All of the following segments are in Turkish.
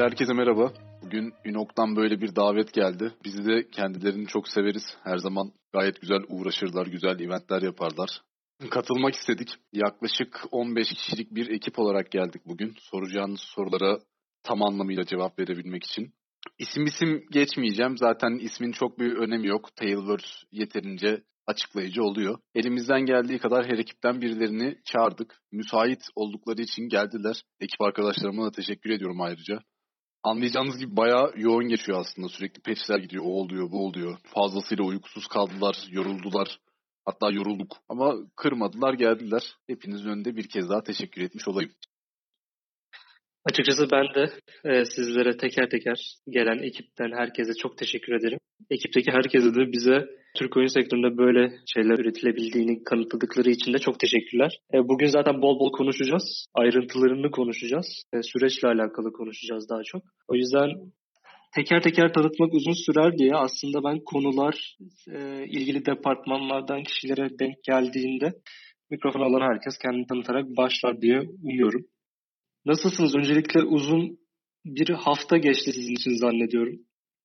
Öncelikle herkese merhaba. Bugün Ünok'tan böyle bir davet geldi. Biz de kendilerini çok severiz. Her zaman gayet güzel uğraşırlar, güzel eventler yaparlar. Katılmak istedik. Yaklaşık 15 kişilik bir ekip olarak geldik bugün. Soracağınız sorulara tam anlamıyla cevap verebilmek için. İsim isim geçmeyeceğim. Zaten ismin çok bir önemi yok. Tailverse yeterince açıklayıcı oluyor. Elimizden geldiği kadar her ekipten birilerini çağırdık. Müsait oldukları için geldiler. Ekip arkadaşlarıma da teşekkür ediyorum ayrıca. Anlayacağınız gibi bayağı yoğun geçiyor aslında. Sürekli patchler gidiyor. O oluyor, bu oluyor. Fazlasıyla uykusuz kaldılar, yoruldular. Hatta yorulduk. Ama kırmadılar, geldiler. Hepinizin önünde bir kez daha teşekkür etmiş olayım. Açıkçası ben de e, sizlere teker teker gelen ekipten herkese çok teşekkür ederim. Ekipteki herkese de bize Türk oyun sektöründe böyle şeyler üretilebildiğini kanıtladıkları için de çok teşekkürler. E, bugün zaten bol bol konuşacağız. Ayrıntılarını konuşacağız. E, süreçle alakalı konuşacağız daha çok. O yüzden teker teker tanıtmak uzun sürer diye aslında ben konular e, ilgili departmanlardan kişilere denk geldiğinde mikrofon alan herkes kendini tanıtarak başlar diye umuyorum. Nasılsınız? Öncelikle uzun bir hafta geçti sizin için zannediyorum.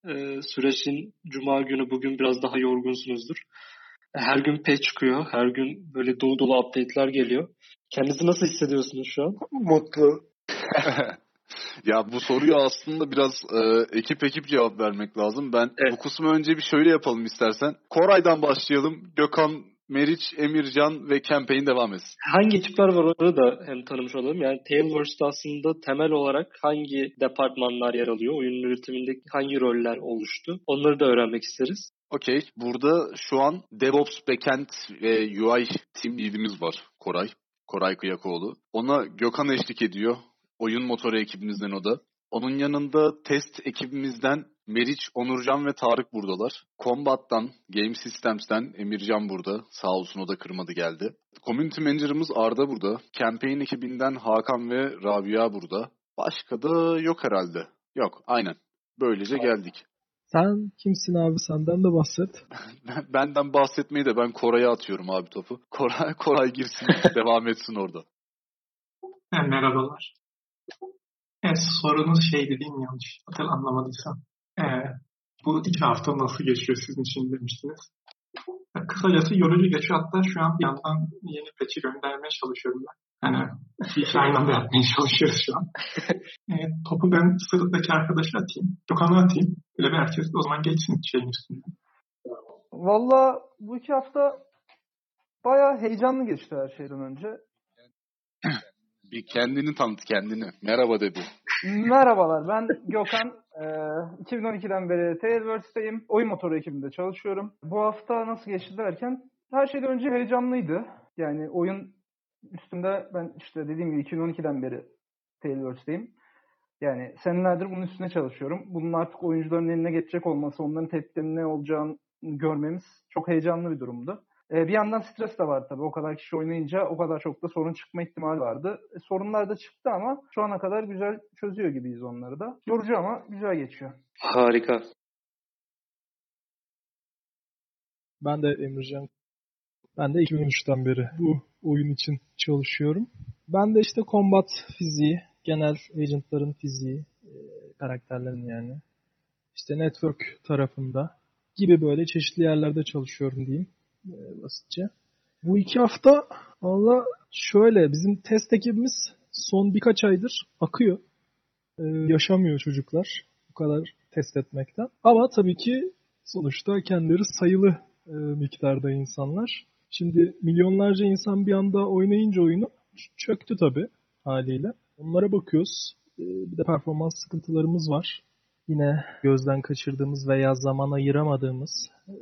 Ee, sürecin cuma günü bugün biraz daha yorgunsunuzdur. Her gün patch çıkıyor. Her gün böyle dolu dolu update'ler geliyor. Kendinizi nasıl hissediyorsunuz şu an? Mutlu. ya bu soruyu aslında biraz e, ekip ekip cevap vermek lazım. Ben Evet. bu kısmı önce bir şöyle yapalım istersen. Koray'dan başlayalım. Gökhan, Meriç, Emircan ve campaign devam etsin. Hangi ekipler var onu da hem tanımış olalım. Yani Tailverse'de aslında temel olarak hangi departmanlar yer alıyor? Oyunun üretiminde hangi roller oluştu? Onları da öğrenmek isteriz. Okey. Burada şu an DevOps, Backend ve UI team lead'imiz var. Koray. Koray Kıyakoğlu. Ona Gökhan eşlik ediyor. Oyun motoru ekibimizden o da. Onun yanında test ekibimizden Meriç, Onurcan ve Tarık buradalar. Combat'tan, Game Systems'ten Emircan burada. Sağ olsun o da kırmadı geldi. Community Manager'ımız Arda burada. Campaign ekibinden Hakan ve Rabia burada. Başka da yok herhalde. Yok, aynen. Böylece geldik. Sen kimsin abi? Senden de bahset. Ben- Benden bahsetmeyi de ben Koray'a atıyorum abi topu. Koray, Koray girsin, devam etsin orada. Ha, merhabalar. Evet, sorunuz şeydi değil mi yanlış hatır anlamadıysam. Ee, bu iki hafta nasıl geçiyor sizin için demiştiniz. Kısacası yorucu geçiyor. Hatta şu an bir yandan yeni patch'i göndermeye çalışıyorum ben. Hani iki işi aynı anda yapmaya çalışıyoruz şu an. Evet, topu ben sıradaki arkadaşa atayım. Gökhan'a atayım. Böyle bir herkes o zaman geçsin şeyin üstünden. Valla bu iki hafta bayağı heyecanlı geçti her şeyden önce. Bir kendini tanıt kendini. Merhaba dedi. Merhabalar ben Gökhan. Ee, 2012'den beri Tailverse'deyim. Oyun motoru ekibinde çalışıyorum. Bu hafta nasıl geçti derken her şeyden önce heyecanlıydı. Yani oyun üstünde ben işte dediğim gibi 2012'den beri Tailverse'deyim. Yani senelerdir bunun üstüne çalışıyorum. Bunun artık oyuncuların eline geçecek olması, onların tepkilerinin ne olacağını görmemiz çok heyecanlı bir durumdu. Ee, bir yandan stres de var tabii. O kadar kişi oynayınca o kadar çok da sorun çıkma ihtimali vardı. E, sorunlar da çıktı ama şu ana kadar güzel çözüyor gibiyiz onları da. Yorucu ama güzel geçiyor. Harika. Ben de Emircan. Ben de 2013'ten beri bu oyun için çalışıyorum. Ben de işte combat fiziği, genel agentların fiziği, e, karakterlerin yani. İşte network tarafında gibi böyle çeşitli yerlerde çalışıyorum diyeyim e, basitçe. Bu iki hafta valla şöyle bizim test ekibimiz son birkaç aydır akıyor. E, yaşamıyor çocuklar bu kadar test etmekten. Ama tabii ki sonuçta kendileri sayılı e, miktarda insanlar. Şimdi milyonlarca insan bir anda oynayınca oyunu çöktü tabii haliyle. Onlara bakıyoruz. E, bir de performans sıkıntılarımız var. Yine gözden kaçırdığımız veya zaman ayıramadığımız e,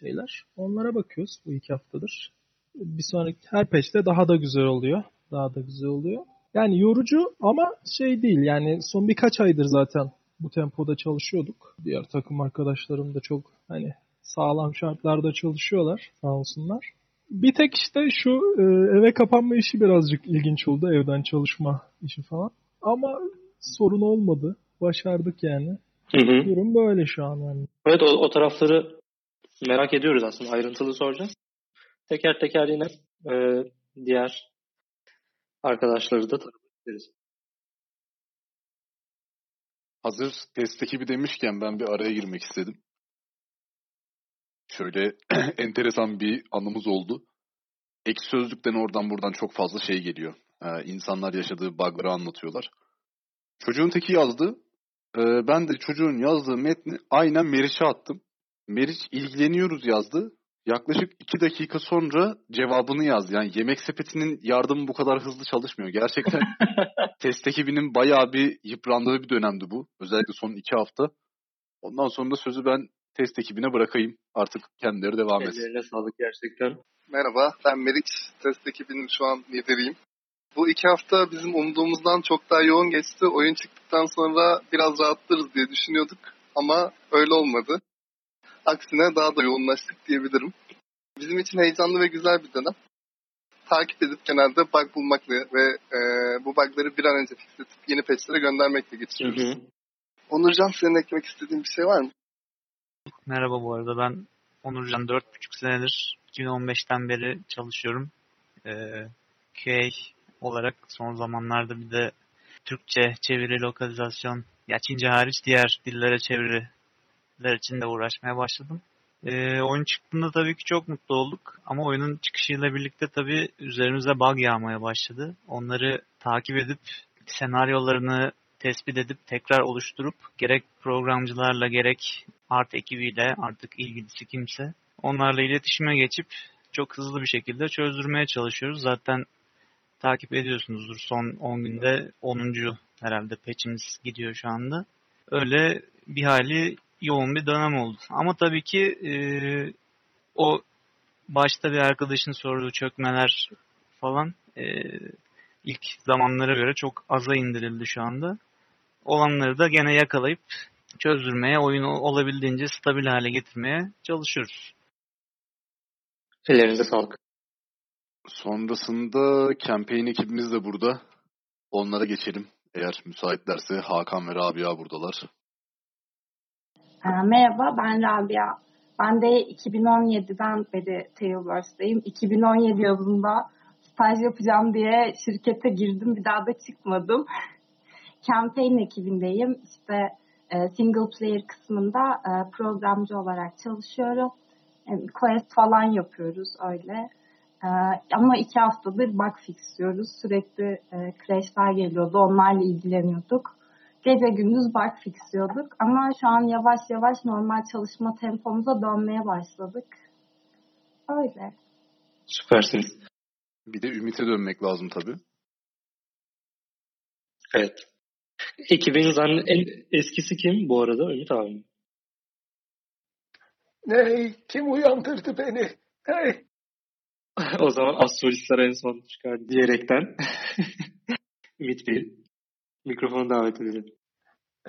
şeyler. Onlara bakıyoruz bu iki haftadır. Bir sonraki her patch'te daha da güzel oluyor. Daha da güzel oluyor. Yani yorucu ama şey değil. Yani son birkaç aydır zaten bu tempoda çalışıyorduk. Diğer takım arkadaşlarım da çok hani sağlam şartlarda çalışıyorlar sağ olsunlar. Bir tek işte şu e, eve kapanma işi birazcık ilginç oldu. Evden çalışma işi falan. Ama sorun olmadı. Başardık yani. Hı hı. Durum böyle şu an yani. Evet o, o tarafları merak ediyoruz aslında. Ayrıntılı soracağız. Teker teker yine e, diğer arkadaşları da tanımak isteriz. Hazır test ekibi demişken ben bir araya girmek istedim. Şöyle enteresan bir anımız oldu. Ek sözlükten oradan buradan çok fazla şey geliyor. Ee, insanlar yaşadığı bug'ları anlatıyorlar. Çocuğun teki yazdı. Ee, ben de çocuğun yazdığı metni aynen Meriç'e attım. Meriç ilgileniyoruz yazdı. Yaklaşık iki dakika sonra cevabını yazdı. Yani yemek sepetinin yardımı bu kadar hızlı çalışmıyor. Gerçekten test ekibinin bayağı bir yıprandığı bir dönemdi bu. Özellikle son iki hafta. Ondan sonra da sözü ben test ekibine bırakayım. Artık kendileri devam etsin. Ellerine sağlık gerçekten. Merhaba, ben Meriç. Test ekibinin şu an lideriyim. Bu iki hafta bizim umduğumuzdan çok daha yoğun geçti. Oyun çıktıktan sonra biraz rahatlarız diye düşünüyorduk. Ama öyle olmadı. Aksine daha da yoğunlaştık diyebilirim. Bizim için heyecanlı ve güzel bir dönem. Takip edip genelde bug bulmakla ve e, bu bugları bir an önce fixletip yeni patchlere göndermekle geçiriyoruz. Hı hı. Onurcan senin eklemek istediğin bir şey var mı? Merhaba bu arada ben Onurcan 4,5 senedir 2015'ten beri çalışıyorum. Ee, QA olarak son zamanlarda bir de Türkçe çeviri lokalizasyon ya Çince hariç diğer dillere çeviriler için de uğraşmaya başladım. Ee, oyun çıktığında tabii ki çok mutlu olduk ama oyunun çıkışıyla birlikte tabii üzerimize bug yağmaya başladı. Onları takip edip senaryolarını tespit edip tekrar oluşturup gerek programcılarla gerek art ekibiyle artık ilgilisi kimse onlarla iletişime geçip çok hızlı bir şekilde çözdürmeye çalışıyoruz. Zaten takip ediyorsunuzdur son 10 günde 10. herhalde patch'imiz gidiyor şu anda. Öyle bir hali yoğun bir dönem oldu. Ama tabii ki e, o başta bir arkadaşın sorduğu çökmeler falan e, ilk zamanlara göre çok aza indirildi şu anda. Olanları da gene yakalayıp çözdürmeye, oyunu olabildiğince stabil hale getirmeye çalışıyoruz. Ellerinize sağlık. Sonrasında campaign ekibimiz de burada. Onlara geçelim. Eğer müsaitlerse Hakan ve Rabia buradalar. Merhaba, ben Rabia. Ben de 2017'den beri Tailverse'deyim. 2017 yazında staj yapacağım diye şirkete girdim. Bir daha da çıkmadım. Campaign ekibindeyim. İşte e, single player kısmında e, programcı olarak çalışıyorum. Quest falan yapıyoruz öyle. E, Ama iki haftadır bug fixliyoruz. Sürekli e, crashlar geliyordu. Onlarla ilgileniyorduk gece gündüz bug fixliyorduk. Ama şu an yavaş yavaş normal çalışma tempomuza dönmeye başladık. Öyle. Süpersiniz. Bir de Ümit'e dönmek lazım tabii. Evet. Ekibin zann- en eskisi kim bu arada Ümit abi? mi? Ney? Kim uyandırdı beni? Hey! O zaman astrolistler en son çıkar diyerekten Ümit Bey mikrofonu davet edelim.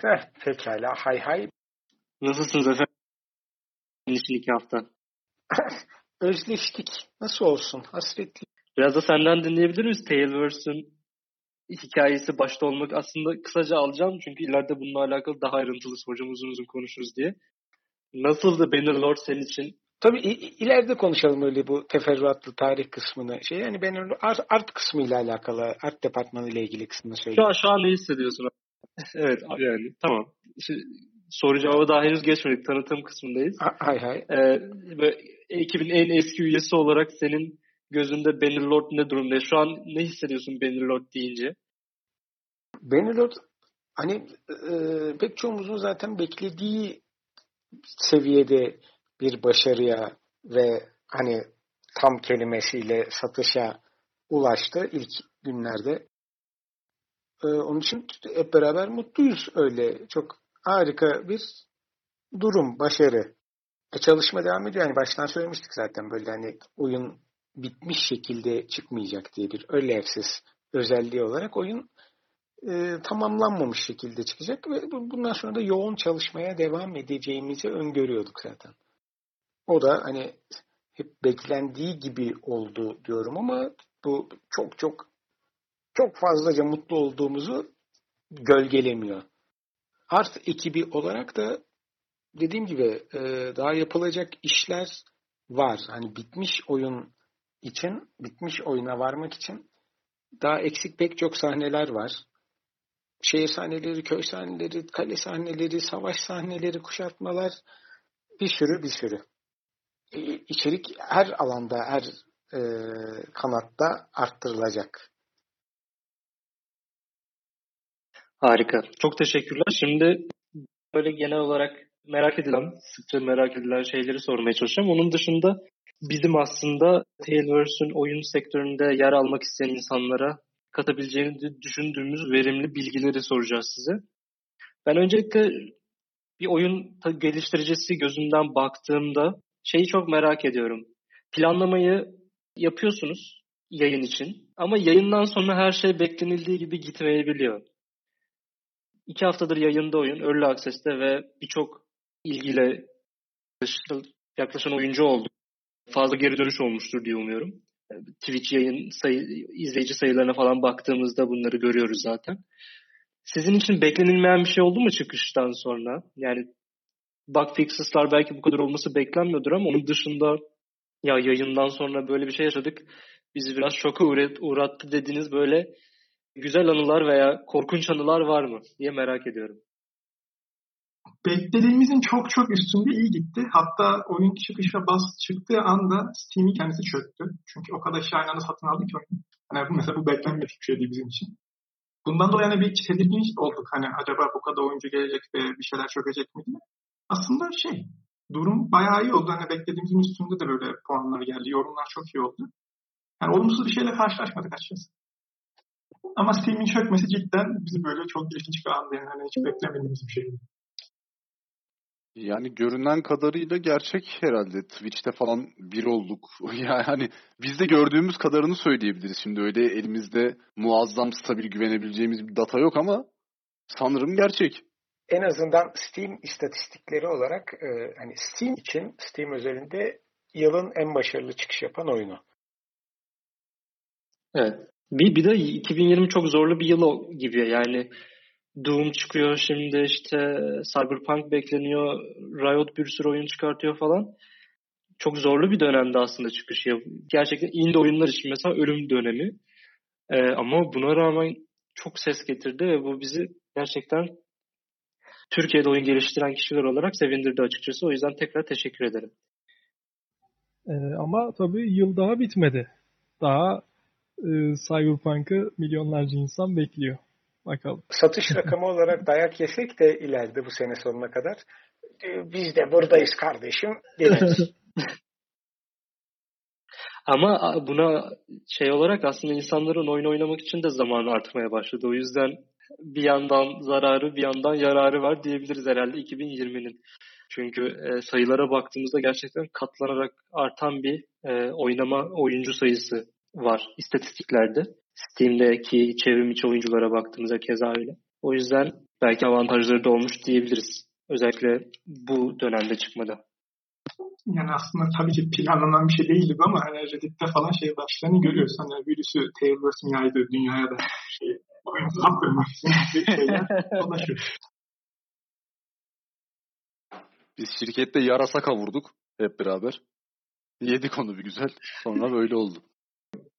Heh, pekala hay hay. Nasılsınız efendim? İçin iki hafta. Özleştik. Nasıl olsun? Hasretli. Biraz da senden dinleyebilir miyiz? Tailverse'ün hikayesi başta olmak aslında kısaca alacağım çünkü ileride bununla alakalı daha ayrıntılı soracağım uzun uzun konuşuruz diye. Nasıldı Bannerlord senin için? Tabii ileride konuşalım öyle bu teferruatlı tarih kısmını. Şey yani ben art, art kısmıyla alakalı, art departmanı ile ilgili kısmını Şu söyleyeyim. an, şu an ne hissediyorsun? evet yani tamam. Şimdi, soru cevabı daha henüz geçmedik. Tanıtım kısmındayız. Ha- Hay hay. Ee, ve ekibin en eski üyesi olarak senin gözünde Bannerlord ne durumda? Şu an ne hissediyorsun Bannerlord deyince? Benelot hani e, pek çoğumuzun zaten beklediği seviyede bir başarıya ve hani tam kelimesiyle satışa ulaştı ilk günlerde. E, onun için hep beraber mutluyuz öyle. Çok harika bir durum, başarı. E, çalışma devam ediyor. Yani baştan söylemiştik zaten böyle hani oyun bitmiş şekilde çıkmayacak diye bir early access özelliği olarak oyun e, tamamlanmamış şekilde çıkacak ve bu- bundan sonra da yoğun çalışmaya devam edeceğimizi öngörüyorduk zaten. O da hani hep beklendiği gibi oldu diyorum ama bu çok çok çok fazlaca mutlu olduğumuzu gölgelemiyor. Art ekibi olarak da dediğim gibi e, daha yapılacak işler var. Hani bitmiş oyun için, bitmiş oyuna varmak için daha eksik pek çok sahneler var. şehir sahneleri, köy sahneleri, kale sahneleri, savaş sahneleri, kuşatmalar bir sürü bir sürü. İçerik her alanda, her e, kanatta arttırılacak. Harika. Çok teşekkürler. Şimdi böyle genel olarak merak edilen, sıkça merak edilen şeyleri sormaya çalışacağım. Onun dışında bizim aslında Tailverse'ün oyun sektöründe yer almak isteyen insanlara katabileceğini düşündüğümüz verimli bilgileri soracağız size. Ben öncelikle bir oyun geliştiricisi gözünden baktığımda şeyi çok merak ediyorum. Planlamayı yapıyorsunuz yayın için ama yayından sonra her şey beklenildiği gibi gitmeyebiliyor. İki haftadır yayında oyun, Early Access'te ve birçok ilgiyle yaklaşan oyuncu oldu. Fazla geri dönüş olmuştur diye umuyorum. Twitch yayın sayı, izleyici sayılarına falan baktığımızda bunları görüyoruz zaten. Sizin için beklenilmeyen bir şey oldu mu çıkıştan sonra? Yani bug fixes'lar belki bu kadar olması beklenmiyordur ama onun dışında ya yayından sonra böyle bir şey yaşadık. Bizi biraz şoka uğrattı dediğiniz böyle güzel anılar veya korkunç anılar var mı diye merak ediyorum. Beklediğimizin çok çok üstünde iyi gitti. Hatta oyun çıkışa bas çıktığı anda Steam'i kendisi çöktü. Çünkü o kadar şey anda satın aldık ki oyunu. Yani mesela bu beklenmedik bir şeydi bizim için. Bundan dolayı yani bir tedirgin olduk. Hani acaba bu kadar oyuncu gelecek ve bir şeyler çökecek mi diye. Aslında şey, durum bayağı iyi oldu. Hani beklediğimizin üstünde de böyle puanlar geldi. Yorumlar çok iyi oldu. Yani olumsuz bir şeyle karşılaşmadık açıkçası. Ama Steam'in çökmesi cidden bizi böyle çok ilginç bir andı. Yani hiç beklemediğimiz bir şeydi. Yani görünen kadarıyla gerçek herhalde. Twitch'te falan bir olduk. Yani biz de gördüğümüz kadarını söyleyebiliriz. Şimdi öyle elimizde muazzam stabil güvenebileceğimiz bir data yok ama sanırım gerçek. En azından Steam istatistikleri olarak e, hani Steam için Steam özelinde yılın en başarılı çıkış yapan oyunu. Evet. Bir, bir de 2020 çok zorlu bir yıl gibi yani Doom çıkıyor şimdi işte Cyberpunk bekleniyor. Riot bir sürü oyun çıkartıyor falan. Çok zorlu bir dönemde aslında çıkış. Gerçekten indie oyunlar için mesela ölüm dönemi. Ee, ama buna rağmen çok ses getirdi ve bu bizi gerçekten Türkiye'de oyun geliştiren kişiler olarak sevindirdi açıkçası. O yüzden tekrar teşekkür ederim. Ee, ama tabii yıl daha bitmedi. Daha e, Cyberpunk'ı milyonlarca insan bekliyor. Bakalım. Satış rakamı olarak dayak yesek de ileride bu sene sonuna kadar e, biz de buradayız kardeşim deriz. Ama buna şey olarak aslında insanların oyun oynamak için de zamanı artmaya başladı. O yüzden bir yandan zararı bir yandan yararı var diyebiliriz herhalde 2020'nin. Çünkü e, sayılara baktığımızda gerçekten katlanarak artan bir e, oynama oyuncu sayısı var istatistiklerde. Steam'deki çevrim içi oyunculara baktığımızda keza öyle. O yüzden belki avantajları da olmuş diyebiliriz. Özellikle bu dönemde çıkmada. Yani aslında tabii ki planlanan bir şey değildi ama hani Reddit'te falan şey başlarını görüyoruz. Hani virüsü Tailverse'in yaydığı dünyaya da şey, şeyler. Biz şirkette yarasa kavurduk hep beraber. Yedik onu bir güzel. Sonra böyle oldu.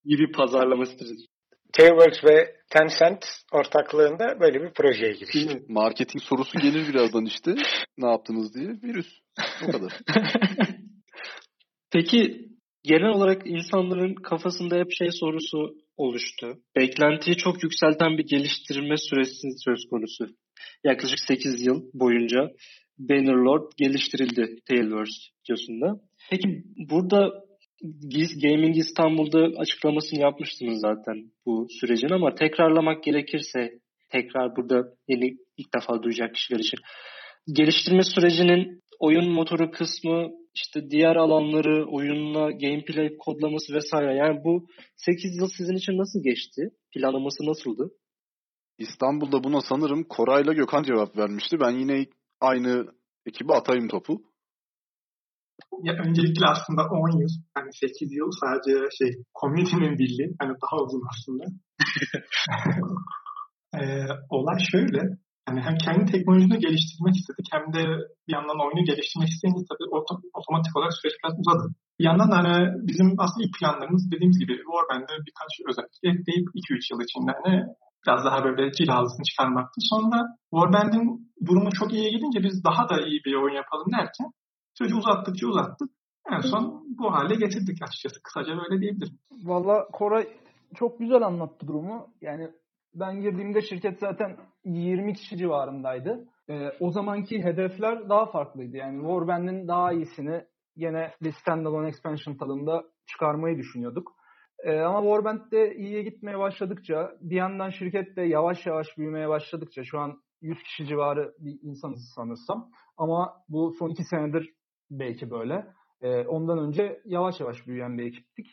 İyi bir pazarlama stratejisi. Tailwords ve Tencent ortaklığında böyle bir projeye girişti. Marketing sorusu gelir birazdan işte. Ne yaptınız diye. Virüs. O kadar. Peki genel olarak insanların kafasında hep şey sorusu oluştu. Beklentiyi çok yükselten bir geliştirme süresi söz konusu. Yaklaşık 8 yıl boyunca Bannerlord geliştirildi Tailverse videosunda. Peki burada Gaming İstanbul'da açıklamasını yapmıştınız zaten bu sürecin ama tekrarlamak gerekirse tekrar burada yeni ilk defa duyacak kişiler için geliştirme sürecinin oyun motoru kısmı işte diğer alanları oyunla gameplay kodlaması vesaire yani bu 8 yıl sizin için nasıl geçti? Planlaması nasıldı? İstanbul'da buna sanırım Koray'la Gökhan cevap vermişti. Ben yine aynı ekibe atayım topu. Ya öncelikle aslında 10 yıl, yani 8 yıl sadece şey, community'nin bildiği, hani daha uzun aslında. ee, olay şöyle, hani hem kendi teknolojini geliştirmek istedik hem de bir yandan oyunu geliştirmek isteyince tabii otomatik olarak süreç biraz uzadı. Bir yandan hani bizim aslında ilk planlarımız dediğimiz gibi Warband'e birkaç özellik ekleyip 2-3 yıl içinde hani Biraz daha böyle cilalısını çıkarmaktı. Sonra Warband'in durumu çok iyiye gidince biz daha da iyi bir oyun yapalım derken sözü uzattıkça uzattık. En son bu hale getirdik açıkçası. Kısaca böyle diyebilirim. Valla Koray çok güzel anlattı durumu. Yani ben girdiğimde şirket zaten 20 kişi civarındaydı. Ee, o zamanki hedefler daha farklıydı. Yani Warband'in daha iyisini yine bir standalone expansion tadında çıkarmayı düşünüyorduk. Ee, ama Warband de iyiye gitmeye başladıkça, bir yandan şirket de yavaş yavaş büyümeye başladıkça, şu an 100 kişi civarı bir insanız sanırsam. Ama bu son iki senedir belki böyle. Ee, ondan önce yavaş yavaş büyüyen bir ekiptik.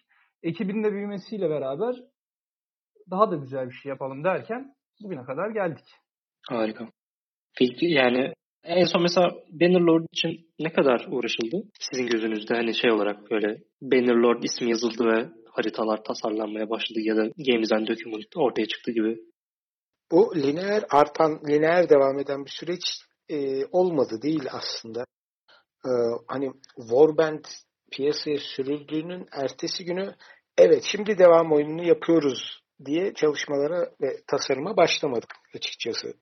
Ekibin de büyümesiyle beraber daha da güzel bir şey yapalım derken bugüne kadar geldik. Harika. Peki yani en son mesela Bannerlord için ne kadar uğraşıldı? Sizin gözünüzde hani şey olarak böyle Bannerlord ismi yazıldı ve haritalar tasarlanmaya başladı ya da Game Design Document ortaya çıktı gibi. Bu lineer artan, lineer devam eden bir süreç e, olmadı değil aslında. E, hani Warband piyasaya sürüldüğünün ertesi günü evet şimdi devam oyununu yapıyoruz diye çalışmalara ve tasarıma başlamadık açıkçası.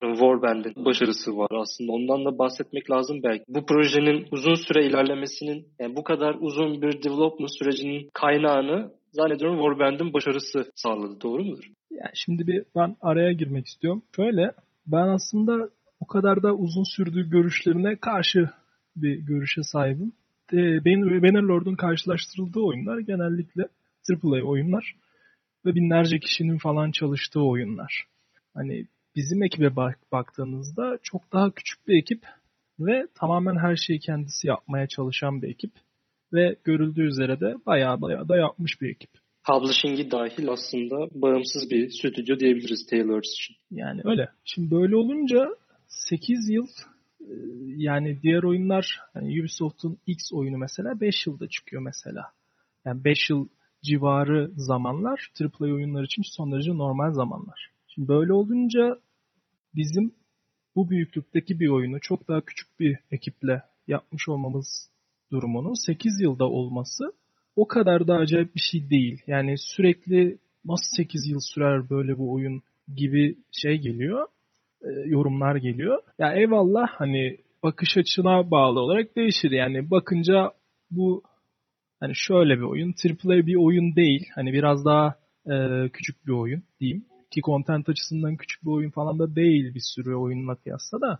Warband'in başarısı var aslında. Ondan da bahsetmek lazım belki. Bu projenin uzun süre ilerlemesinin, yani bu kadar uzun bir development sürecinin kaynağını zannediyorum Warband'in başarısı sağladı. Doğru mudur? Yani şimdi bir ben araya girmek istiyorum. Şöyle ben aslında o kadar da uzun sürdüğü görüşlerine karşı bir görüşe sahibim. Bannerlord'un karşılaştırıldığı oyunlar genellikle AAA oyunlar ve binlerce kişinin falan çalıştığı oyunlar. Hani bizim ekibe bak baktığınızda çok daha küçük bir ekip ve tamamen her şeyi kendisi yapmaya çalışan bir ekip ve görüldüğü üzere de bayağı bayağı da yapmış bir ekip. Publishing'i dahil aslında bağımsız bir stüdyo diyebiliriz Taylor's için. Yani öyle. Şimdi böyle olunca 8 yıl e, yani diğer oyunlar yani Ubisoft'un X oyunu mesela 5 yılda çıkıyor mesela. Yani 5 yıl civarı zamanlar AAA oyunlar için son derece normal zamanlar. Şimdi böyle olunca bizim bu büyüklükteki bir oyunu çok daha küçük bir ekiple yapmış olmamız durumunun 8 yılda olması o kadar da acayip bir şey değil. Yani sürekli nasıl 8 yıl sürer böyle bu oyun gibi şey geliyor. E, yorumlar geliyor. Ya eyvallah hani bakış açına bağlı olarak değişir. Yani bakınca bu hani şöyle bir oyun. AAA bir oyun değil. Hani biraz daha e, küçük bir oyun diyeyim. Ki content açısından küçük bir oyun falan da değil bir sürü oyunla kıyasla da.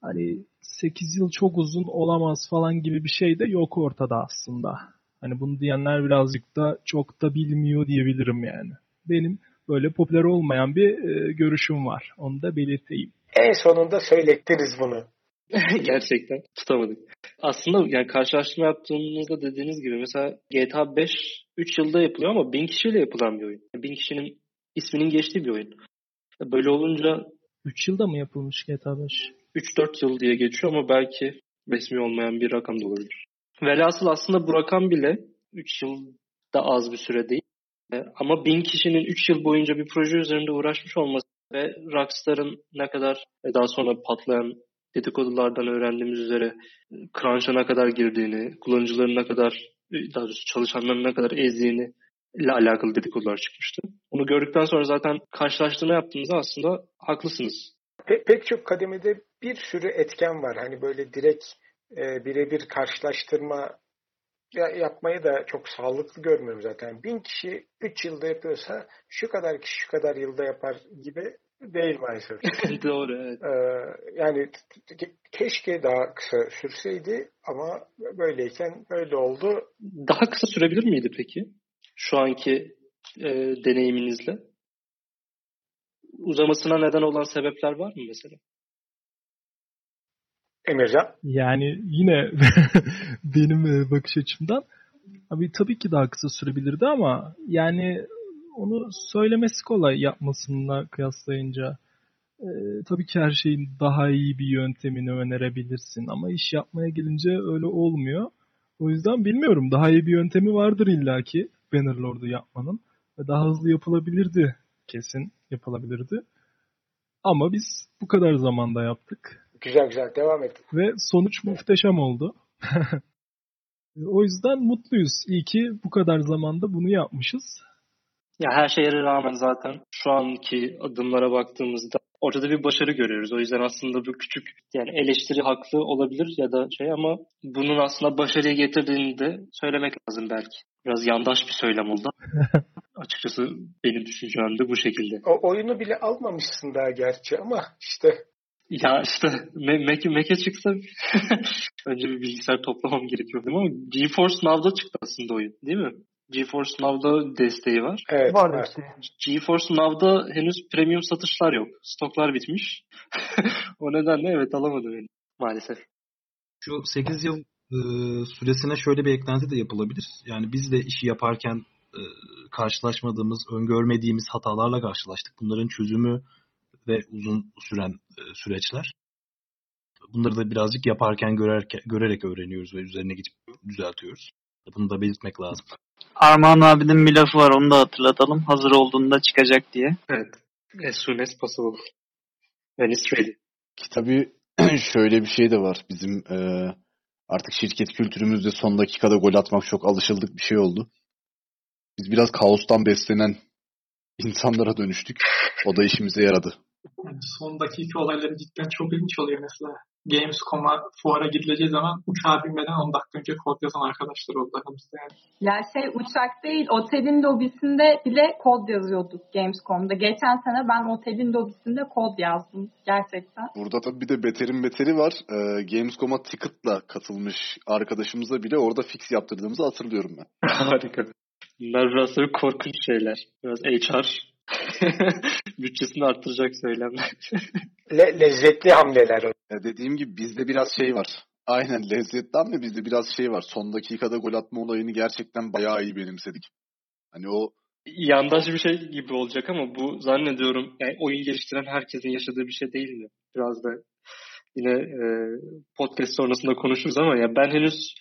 Hani 8 yıl çok uzun olamaz falan gibi bir şey de yok ortada aslında. Hani bunu diyenler birazcık da çok da bilmiyor diyebilirim yani. Benim böyle popüler olmayan bir e, görüşüm var. Onu da belirteyim. En sonunda söylettiriz bunu. Gerçekten tutamadık. Aslında yani karşılaştırma yaptığımızda dediğiniz gibi mesela GTA 5 3 yılda yapılıyor ama 1000 kişiyle yapılan bir oyun. 1000 kişinin isminin geçtiği bir oyun. Böyle olunca 3 yılda mı yapılmış GTA 5? 3-4 yıl diye geçiyor ama belki resmi olmayan bir rakam da olabilir. Velhasıl aslında bu rakam bile 3 yılda az bir süre değil. Ama 1000 kişinin 3 yıl boyunca bir proje üzerinde uğraşmış olması ve Rockstar'ın ne kadar daha sonra patlayan dedikodulardan öğrendiğimiz üzere crunch'a ne kadar girdiğini, kullanıcıların ne kadar, daha doğrusu çalışanların ne kadar ezdiğini ile alakalı dedikodular çıkmıştı. Onu gördükten sonra zaten karşılaştırma yaptığımızda aslında haklısınız. Pe- pek çok kademede bir sürü etken var. Hani böyle direkt e, birebir karşılaştırma ya, yapmayı da çok sağlıklı görmüyorum zaten. Bin kişi üç yılda yapıyorsa şu kadar kişi şu kadar yılda yapar gibi değil maalesef. Doğru evet. Ee, yani keşke daha kısa sürseydi ama böyleyken böyle oldu. Daha kısa sürebilir miydi peki? Şu anki e, deneyiminizle? Uzamasına neden olan sebepler var mı mesela? Emircan? Yani yine benim bakış açımdan abi tabii ki daha kısa sürebilirdi ama yani onu söylemesi kolay yapmasınla kıyaslayınca. E, tabii ki her şeyin daha iyi bir yöntemini önerebilirsin ama iş yapmaya gelince öyle olmuyor. O yüzden bilmiyorum daha iyi bir yöntemi vardır illaki Bannerlord'u yapmanın. Ve daha hızlı yapılabilirdi kesin yapılabilirdi. Ama biz bu kadar zamanda yaptık. Güzel güzel devam et. Ve sonuç muhteşem oldu. o yüzden mutluyuz. İyi ki bu kadar zamanda bunu yapmışız. Ya her şeye rağmen zaten şu anki adımlara baktığımızda ortada bir başarı görüyoruz. O yüzden aslında bu küçük yani eleştiri haklı olabilir ya da şey ama bunun aslında başarıya getirdiğini de söylemek lazım belki. Biraz yandaş bir söylem oldu. Açıkçası benim düşüncem de bu şekilde. O oyunu bile almamışsın daha gerçi ama işte ya işte Mac'e Mac çıksa önce bir bilgisayar toplamam gerekiyor ama GeForce Now'da çıktı aslında oyun değil mi? GeForce Now'da desteği var. Evet, var var. desteği. GeForce Now'da henüz premium satışlar yok. Stoklar bitmiş. o nedenle evet alamadım beni maalesef. Şu 8 yıl e, süresine şöyle bir eklenti de yapılabilir. Yani biz de işi yaparken e, karşılaşmadığımız, öngörmediğimiz hatalarla karşılaştık. Bunların çözümü ve uzun süren e, süreçler. Bunları da birazcık yaparken görerken, görerek öğreniyoruz ve üzerine gidip düzeltiyoruz. Bunu da belirtmek lazım. Armağan abinin bir lafı var onu da hatırlatalım. Hazır olduğunda çıkacak diye. Evet. As soon as possible. When it's ready. Ki tabii şöyle bir şey de var. Bizim e, artık şirket kültürümüzde son dakikada gol atmak çok alışıldık bir şey oldu. Biz biraz kaostan beslenen insanlara dönüştük. O da işimize yaradı. Yani son dakika olayları cidden çok ilginç oluyor mesela. Gamescom'a fuara gidileceği zaman uçağa binmeden 10 dakika önce kod yazan arkadaşlar oldu aramızda yani. Ya şey uçak değil otelin lobisinde bile kod yazıyorduk Gamescom'da. Geçen sene ben otelin lobisinde kod yazdım gerçekten. Burada tabii bir de beterin beteri var. Ee, Gamescom'a ticket'la katılmış arkadaşımıza bile orada fix yaptırdığımızı hatırlıyorum ben. Harika. Bunlar biraz böyle korkunç şeyler. Biraz HR bütçesini arttıracak söylemler. Le- lezzetli hamleler. Ya dediğim gibi bizde biraz şey var. Aynen lezzetten de bizde biraz şey var. Son dakikada gol atma olayını gerçekten bayağı iyi benimsedik. Hani o Yandaş bir şey gibi olacak ama bu zannediyorum yani oyun geliştiren herkesin yaşadığı bir şey değil mi? Biraz da yine e, podcast sonrasında konuşuruz ama ya ben henüz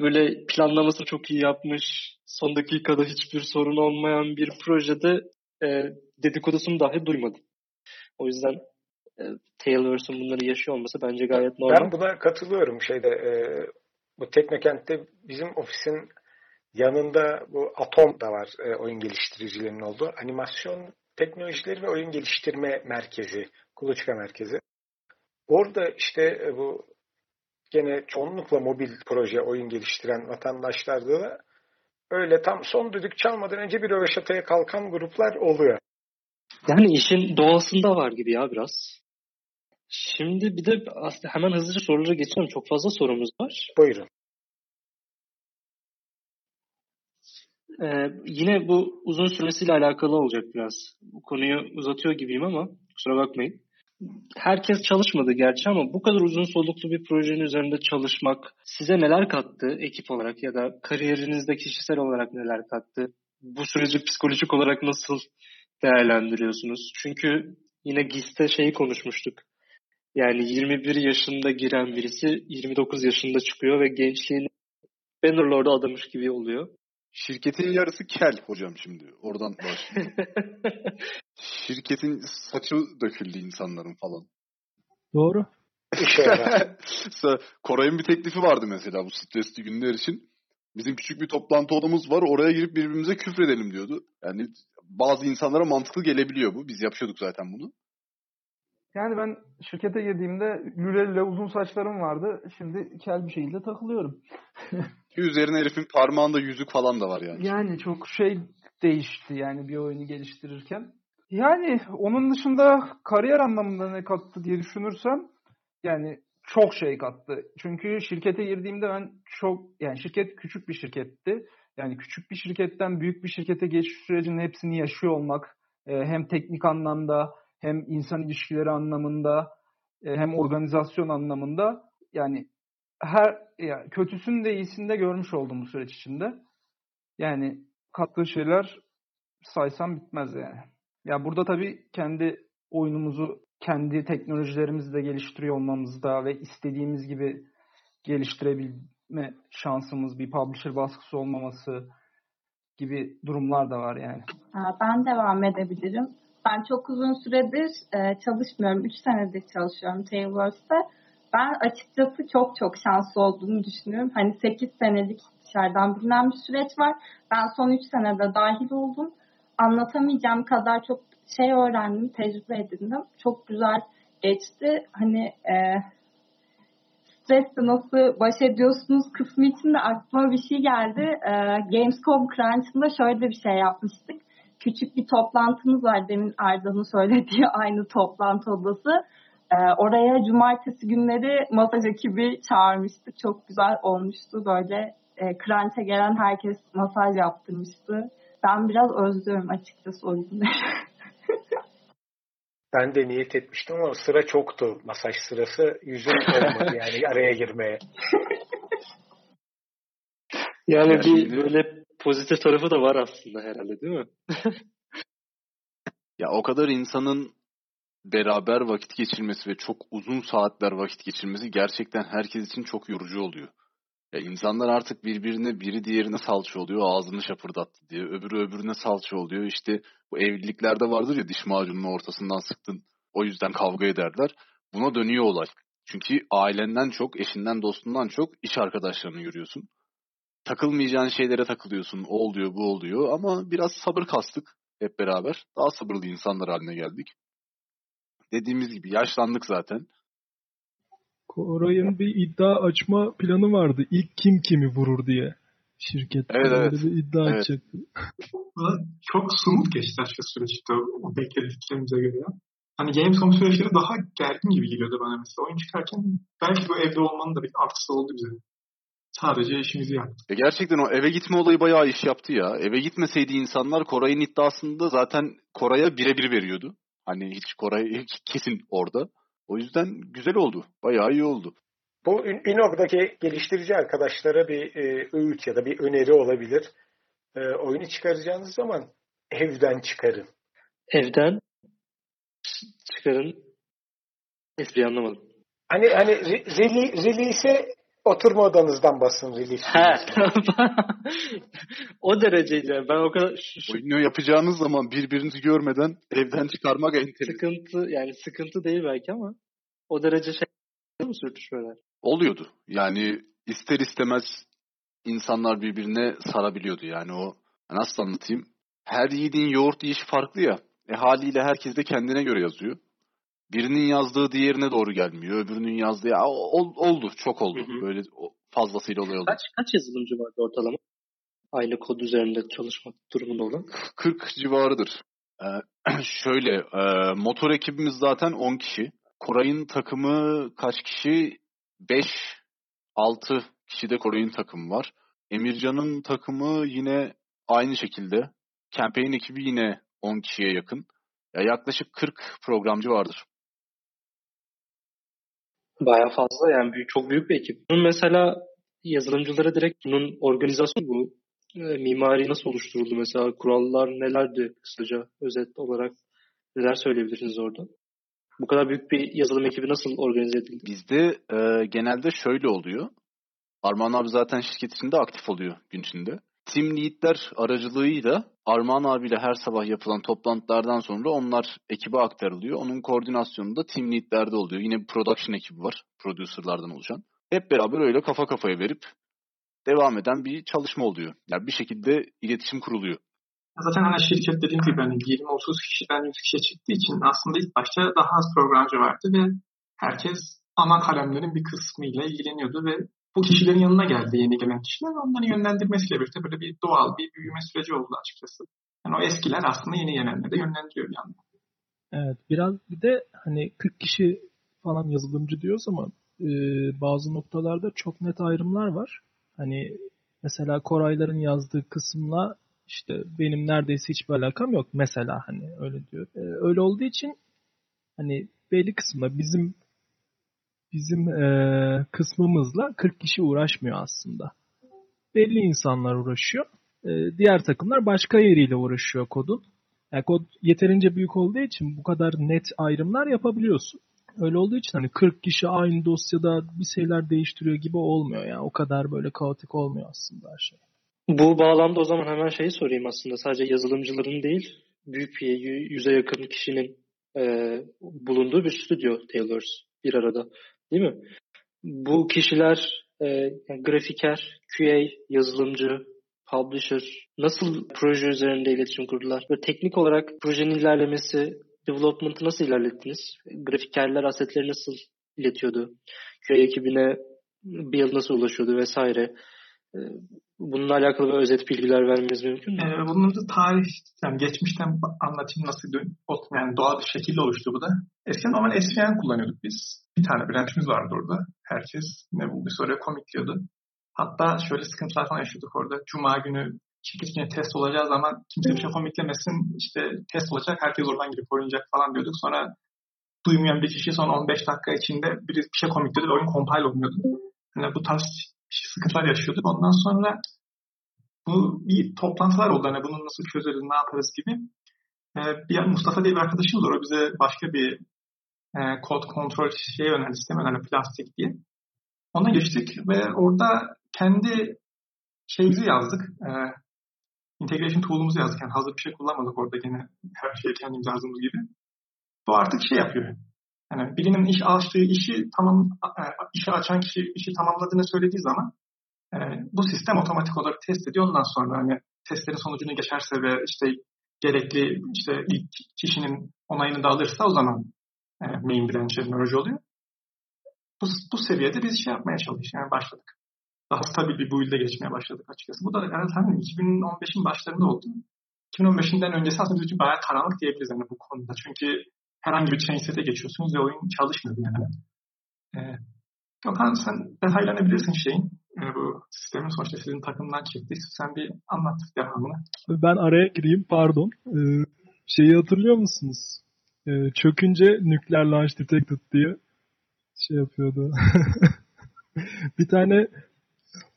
böyle planlaması çok iyi yapmış, son dakikada hiçbir sorun olmayan bir projede e, dedikodusunu dahi duymadım. O yüzden e, bunları yaşıyor olması bence gayet normal. Ben buna katılıyorum şeyde e, bu Teknokent'te bizim ofisin yanında bu Atom da var e, oyun geliştiricilerinin olduğu. Animasyon teknolojileri ve oyun geliştirme merkezi, kuluçka merkezi. Orada işte e, bu gene çoğunlukla mobil proje oyun geliştiren vatandaşlarda da öyle tam son düdük çalmadan önce bir röveşataya kalkan gruplar oluyor. Yani işin doğasında var gibi ya biraz. Şimdi bir de aslında hemen hızlıca sorulara geçelim. Çok fazla sorumuz var. Buyurun. Ee, yine bu uzun süresiyle alakalı olacak biraz. Bu konuyu uzatıyor gibiyim ama kusura bakmayın. Herkes çalışmadı gerçi ama bu kadar uzun soluklu bir projenin üzerinde çalışmak size neler kattı ekip olarak ya da kariyerinizde kişisel olarak neler kattı? Bu süreci psikolojik olarak nasıl değerlendiriyorsunuz? Çünkü yine GIS'te şeyi konuşmuştuk. Yani 21 yaşında giren birisi 29 yaşında çıkıyor ve gençliğini Bannerlord'a adamış gibi oluyor. şirketin yarısı kel hocam şimdi. Oradan başlıyor. Şirketin saçı döküldü insanların falan. Doğru. Koray'ın bir teklifi vardı mesela bu stresli günler için. Bizim küçük bir toplantı odamız var. Oraya girip birbirimize küfredelim diyordu. Yani bazı insanlara mantıklı gelebiliyor bu. Biz yapıyorduk zaten bunu. Yani ben şirkete girdiğimde lüleli uzun saçlarım vardı. Şimdi kel bir şekilde takılıyorum. Üzerine herifin parmağında yüzük falan da var yani. Yani çok şey değişti yani bir oyunu geliştirirken. Yani onun dışında kariyer anlamında ne kattı diye düşünürsem yani çok şey kattı. Çünkü şirkete girdiğimde ben çok yani şirket küçük bir şirketti. Yani küçük bir şirketten büyük bir şirkete geçiş sürecinin hepsini yaşıyor olmak e, hem teknik anlamda hem insan ilişkileri anlamında e, hem organizasyon anlamında yani her ya kötüsünü de iyisini de görmüş oldum bu süreç içinde. Yani kattığı şeyler saysam bitmez yani. Ya burada tabii kendi oyunumuzu kendi teknolojilerimizi de geliştiriyor olmamızda ve istediğimiz gibi geliştirebilme şansımız, bir publisher baskısı olmaması gibi durumlar da var yani. Ben devam edebilirim. Ben çok uzun süredir e, çalışmıyorum. 3 senedir çalışıyorum Tailwords'te. Ben açıkçası çok çok şanslı olduğumu düşünüyorum. Hani 8 senelik dışarıdan bilinen bir süreç var. Ben son 3 senede dahil oldum. anlatamayacağım kadar çok şey öğrendim, tecrübe edindim. Çok güzel geçti. Hani e, stresle nasıl baş ediyorsunuz kısmı için de aklıma bir şey geldi. E, Gamescom Crunch'ında şöyle bir şey yapmıştık. Küçük bir toplantımız var demin Arda'nın söylediği aynı toplantı odası. E, oraya cumartesi günleri masaj ekibi çağırmıştık. Çok güzel olmuştu böyle. E, Crunch'a gelen herkes masaj yaptırmıştı. Ben biraz özlüyorum açıkçası o günleri. Ben de niyet etmiştim ama sıra çoktu. Masaj sırası yüzüm olmadı yani araya girmeye. Yani Ya bir böyle pozitif tarafı da var aslında herhalde değil mi? Ya o kadar insanın beraber vakit geçirmesi ve çok uzun saatler vakit geçirmesi gerçekten herkes için çok yorucu oluyor. Ya insanlar artık birbirine biri diğerine salça oluyor ağzını şapırdattı diye. Öbürü öbürüne salça oluyor. İşte bu evliliklerde vardır ya diş macununu ortasından sıktın. O yüzden kavga ederler. Buna dönüyor olay. Çünkü ailenden çok, eşinden, dostundan çok iş arkadaşlarını görüyorsun. Takılmayacağın şeylere takılıyorsun. O oluyor, bu oluyor. Ama biraz sabır kastık hep beraber. Daha sabırlı insanlar haline geldik. Dediğimiz gibi yaşlandık zaten. Koray'ın bir iddia açma planı vardı. İlk kim kimi vurur diye. Şirket Evet, evet. bir iddia Evet. açacaktı. Çok somut geçti açıkçası süreçte o beklediklerimize göre. Hani Gamescom süreçleri daha gergin gibi geliyordu bana mesela. Oyun çıkarken belki bu evde olmanın da bir artısı oldu bize. Sadece işimizi yaptık. Ya gerçekten o eve gitme olayı bayağı iş yaptı ya. Eve gitmeseydi insanlar Koray'ın iddiasında zaten Koray'a birebir veriyordu. Hani hiç Koray hiç kesin orada. O yüzden güzel oldu. Bayağı iyi oldu. Bu Inog'daki geliştirici arkadaşlara bir e, öğüt ya da bir öneri olabilir. E, oyunu çıkaracağınız zaman evden çıkarın. Evden çıkarın. Espriyi anlamadım. Hani hani re- rele- release'e oturma odanızdan basın release. He. o dereceydi. yani. Ben o kadar şu- şu Oyunu yapacağınız zaman birbirinizi görmeden evden çıkarmak enteresan. sıkıntı yani sıkıntı değil belki ama o derece şey mi sürtüşmeler? Oluyordu. Yani ister istemez insanlar birbirine sarabiliyordu. Yani o nasıl anlatayım? Her yiğidin yoğurt yiyişi farklı ya. E haliyle herkes de kendine göre yazıyor. Birinin yazdığı diğerine doğru gelmiyor. Öbürünün yazdığı ya, ol- oldu. Çok oldu. Hı hı. Böyle fazlasıyla olay oldu. Kaç kaç yazılımcı vardı ortalama? Aynı kod üzerinde çalışmak durumunda olan. 40 civarıdır. Ee, şöyle e, motor ekibimiz zaten 10 kişi. Koray'ın takımı kaç kişi? 5 6 kişi de Koray'ın takımı var. Emircan'ın takımı yine aynı şekilde. Campaign ekibi yine 10 kişiye yakın. Ya yaklaşık 40 programcı vardır. Bayağı fazla yani büyük, çok büyük bir ekip. Bunun mesela yazılımcılara direkt bunun organizasyonu bu e, mimari nasıl oluşturuldu mesela kurallar nelerdi kısaca özet olarak neler söyleyebilirsiniz orada? Bu kadar büyük bir yazılım ekibi nasıl organize edildi? Bizde e, genelde şöyle oluyor. Armağan abi zaten şirket içinde aktif oluyor gün içinde. Team leadler aracılığıyla Armağan abiyle her sabah yapılan toplantılardan sonra onlar ekibe aktarılıyor. Onun koordinasyonu da team leadlerde oluyor. Yine bir production ekibi var. Producerlardan oluşan. Hep beraber öyle kafa kafaya verip devam eden bir çalışma oluyor. Yani bir şekilde iletişim kuruluyor. Zaten hani şirket dediğim gibi hani 20-30 kişiden 100 kişiye çıktığı için aslında ilk başta daha az programcı vardı ve herkes ana kalemlerin bir kısmıyla ilgileniyordu ve bu kişilerin yanına geldi yeni gelen kişiler ve onların yönlendirmesiyle birlikte böyle bir doğal bir büyüme süreci oldu açıkçası. Yani o eskiler aslında yeni gelenleri de yönlendiriyor bir yandan. Evet biraz bir de hani 40 kişi falan yazılımcı diyoruz ama e, bazı noktalarda çok net ayrımlar var. Hani mesela Korayların yazdığı kısımla işte benim neredeyse hiçbir alakam yok mesela hani öyle diyor. E, öyle olduğu için hani belli kısımda bizim bizim e, kısmımızla 40 kişi uğraşmıyor aslında. Belli insanlar uğraşıyor. E, diğer takımlar başka yeriyle uğraşıyor kodun. Yani kod yeterince büyük olduğu için bu kadar net ayrımlar yapabiliyorsun. Öyle olduğu için hani 40 kişi aynı dosyada bir şeyler değiştiriyor gibi olmuyor yani. O kadar böyle kaotik olmuyor aslında her şey. Bu bağlamda o zaman hemen şeyi sorayım aslında. Sadece yazılımcıların değil, büyük bir yü- yüze yakın kişinin e, bulunduğu bir stüdyo Taylors bir arada. Değil mi? Bu kişiler e, yani grafiker, QA, yazılımcı, publisher nasıl proje üzerinde iletişim kurdular? Ve teknik olarak projenin ilerlemesi, development'ı nasıl ilerlettiniz? Grafikerler asetleri nasıl iletiyordu? QA ekibine build nasıl ulaşıyordu vesaire. Bununla alakalı bir özet bilgiler vermeniz mümkün mü? Ee, bunun da tarih, yani geçmişten anlatayım nasıl yani doğal bir şekilde oluştu bu da. Eskiden normal SVN kullanıyorduk biz. Bir tane branch'imiz vardı orada. Herkes ne bulduysa oraya commitliyordu. Hatta şöyle sıkıntılar falan yaşıyorduk orada. Cuma günü şirket test olacağı zaman kimse bir şey commitlemesin. işte test olacak. Herkes oradan girip oynayacak falan diyorduk. Sonra duymayan bir kişi son 15 dakika içinde bir, bir şey commitliyordu ve oyun compile olmuyordu. Yani bu tarz sıkıntılar yaşıyorduk. Ondan sonra bu bir toplantılar oldu. Hani bunu nasıl çözeriz, ne yaparız gibi. Ee, bir Mustafa diye bir arkadaşımız var. O bize başka bir e, kod kontrol şey önerdi, sistem önerdi, plastik diye. Ona geçtik ve orada kendi şeyimizi yazdık. E, integration tool'umuzu yazdık. Yani hazır bir şey kullanmadık orada yine her şeyi kendimiz yazdığımız gibi. Bu artık şey yapıyor. Yani birinin iş açtığı işi tamam e, işi açan kişi işi tamamladığını söylediği zaman e, bu sistem otomatik olarak test ediyor. Ondan sonra hani testlerin sonucunu geçerse ve işte gerekli işte ilk kişinin onayını da alırsa o zaman e, main branch'e merge oluyor. Bu, bu seviyede biz şey yapmaya çalıştık. Yani başladık. Daha stabil bir build'e geçmeye başladık açıkçası. Bu da herhalde hani 2015'in başlarında oldu. 2015'inden öncesi aslında bizim için bayağı karanlık diyebiliriz yani bu konuda. Çünkü herhangi bir chain set'e geçiyorsunuz ve oyun çalışmıyor yani. Ee, Gökhan sen detaylanabilirsin şeyin. Yani bu sistemin sonuçta sizin takımdan çıktı. Sen bir anlat devamını. Ben araya gireyim pardon. Ee, şeyi hatırlıyor musunuz? Ee, çökünce nükleer launch detected diye şey yapıyordu. bir tane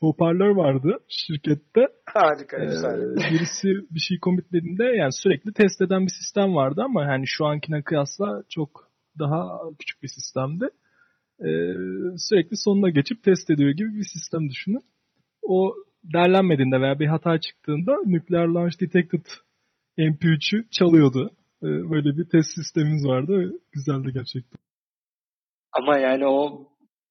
hoparlör vardı şirkette. Harika, ee, birisi bir şey commitlediğinde yani sürekli test eden bir sistem vardı ama yani şu ankine kıyasla çok daha küçük bir sistemdi. Ee, sürekli sonuna geçip test ediyor gibi bir sistem düşünün. O derlenmediğinde veya bir hata çıktığında Nuclear Launch Detected MP3'ü çalıyordu. Ee, böyle bir test sistemimiz vardı. Güzeldi gerçekten. Ama yani o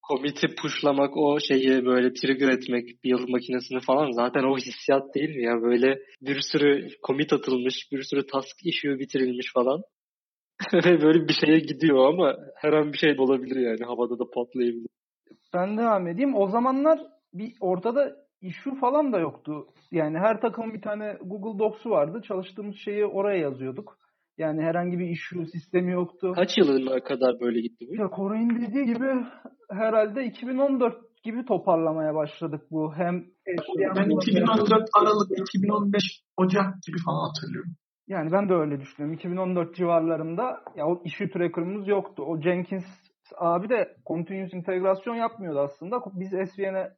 commiti pushlamak, o şeyi böyle trigger etmek, build makinesini falan zaten o hissiyat değil mi ya? Böyle bir sürü commit atılmış, bir sürü task issue bitirilmiş falan. Ve böyle bir şeye gidiyor ama her an bir şey de olabilir yani. Havada da patlayabilir. Ben devam edeyim. O zamanlar bir ortada issue falan da yoktu. Yani her takımın bir tane Google Docs'u vardı. Çalıştığımız şeyi oraya yazıyorduk. Yani herhangi bir issue sistemi yoktu. Kaç yılına kadar böyle gitti bu? Ya Koray'ın dediği gibi herhalde 2014 gibi toparlamaya başladık bu. Hem ben 2014 Aralık, 2015 Ocak gibi falan hatırlıyorum. Yani ben de öyle düşünüyorum. 2014 civarlarında ya o issue tracker'ımız yoktu. O Jenkins abi de continuous integrasyon yapmıyordu aslında. Biz SVN'e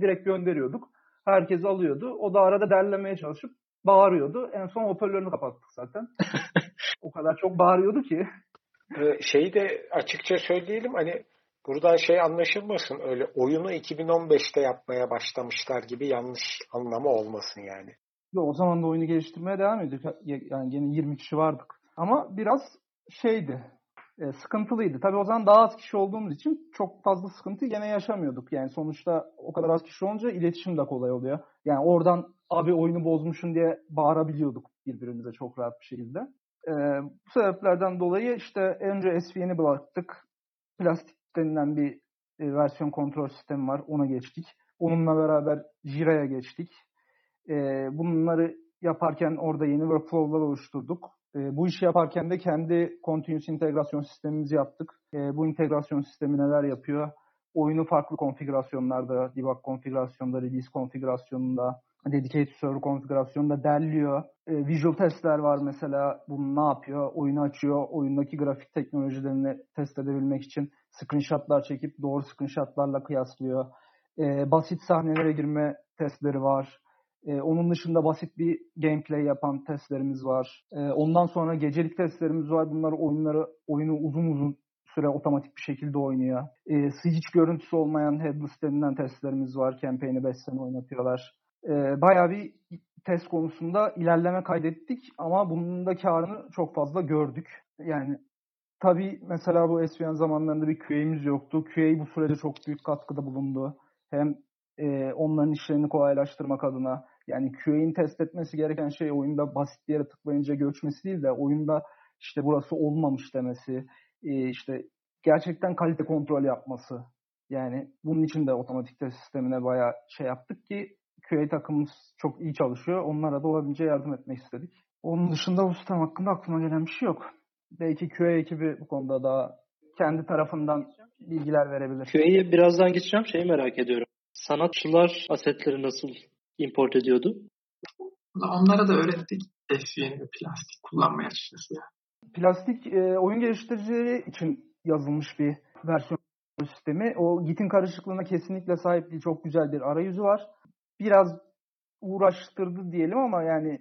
direkt gönderiyorduk. Herkes alıyordu. O da arada derlemeye çalışıp bağırıyordu. En son hoparlörünü kapattık zaten. o kadar çok bağırıyordu ki. Şeyi de açıkça söyleyelim hani buradan şey anlaşılmasın öyle oyunu 2015'te yapmaya başlamışlar gibi yanlış anlamı olmasın yani. Yo, o zaman da oyunu geliştirmeye devam ediyorduk. Yani yine 20 kişi vardık. Ama biraz şeydi, e, sıkıntılıydı. Tabii o zaman daha az kişi olduğumuz için çok fazla sıkıntı gene yaşamıyorduk. Yani sonuçta o kadar az kişi olunca iletişim de kolay oluyor. Yani oradan abi oyunu bozmuşsun diye bağırabiliyorduk birbirimize çok rahat bir şekilde. E, bu sebeplerden dolayı işte önce SVN'i bıraktık. Plastik denilen bir e, versiyon kontrol sistemi var. Ona geçtik. Onunla beraber Jira'ya geçtik. E, bunları yaparken orada yeni workflow'lar oluşturduk. E, bu işi yaparken de kendi continuous integrasyon sistemimizi yaptık. E, bu integrasyon sistemi neler yapıyor? Oyunu farklı konfigürasyonlarda, debug konfigürasyonda, release konfigürasyonunda, dedicated server konfigürasyonunda derliyor. E, visual testler var mesela. Bunu ne yapıyor? Oyunu açıyor. Oyundaki grafik teknolojilerini test edebilmek için screenshotlar çekip doğru screenshotlarla kıyaslıyor. E, basit sahnelere girme testleri var. E, onun dışında basit bir gameplay yapan testlerimiz var. E, ondan sonra gecelik testlerimiz var. Bunlar oyunları oyunu uzun uzun süre otomatik bir şekilde oynuyor. E, hiç görüntüsü olmayan headless denilen testlerimiz var. Campaign'i 5 sene oynatıyorlar. E, bayağı bir test konusunda ilerleme kaydettik ama bunun da karını çok fazla gördük. Yani tabii mesela bu SVN zamanlarında bir QA'miz yoktu. QA bu sürede çok büyük katkıda bulundu. Hem e, onların işlerini kolaylaştırmak adına Yani QA'nin test etmesi gereken şey oyunda basit bir yere tıklayınca göçmesi değil de oyunda işte burası olmamış demesi, e, işte gerçekten kalite kontrol yapması. Yani bunun için de otomatik test sistemine bayağı şey yaptık ki QA takımımız çok iyi çalışıyor. Onlara da olabildiğince yardım etmek istedik. Onun dışında bu sistem hakkında aklıma gelen bir şey yok. Belki QA ekibi bu konuda daha kendi tarafından bilgiler verebilir. QA'ye birazdan geçeceğim. Şeyi merak ediyorum. Sanatçılar asetleri nasıl import ediyordu? Onlara da öğrettik SVN ve plastik kullanmaya açıkçası. Plastik e, oyun geliştiricileri için yazılmış bir versiyon sistemi. O Git'in karışıklığına kesinlikle sahip değil. Çok güzel bir arayüzü var. Biraz uğraştırdı diyelim ama yani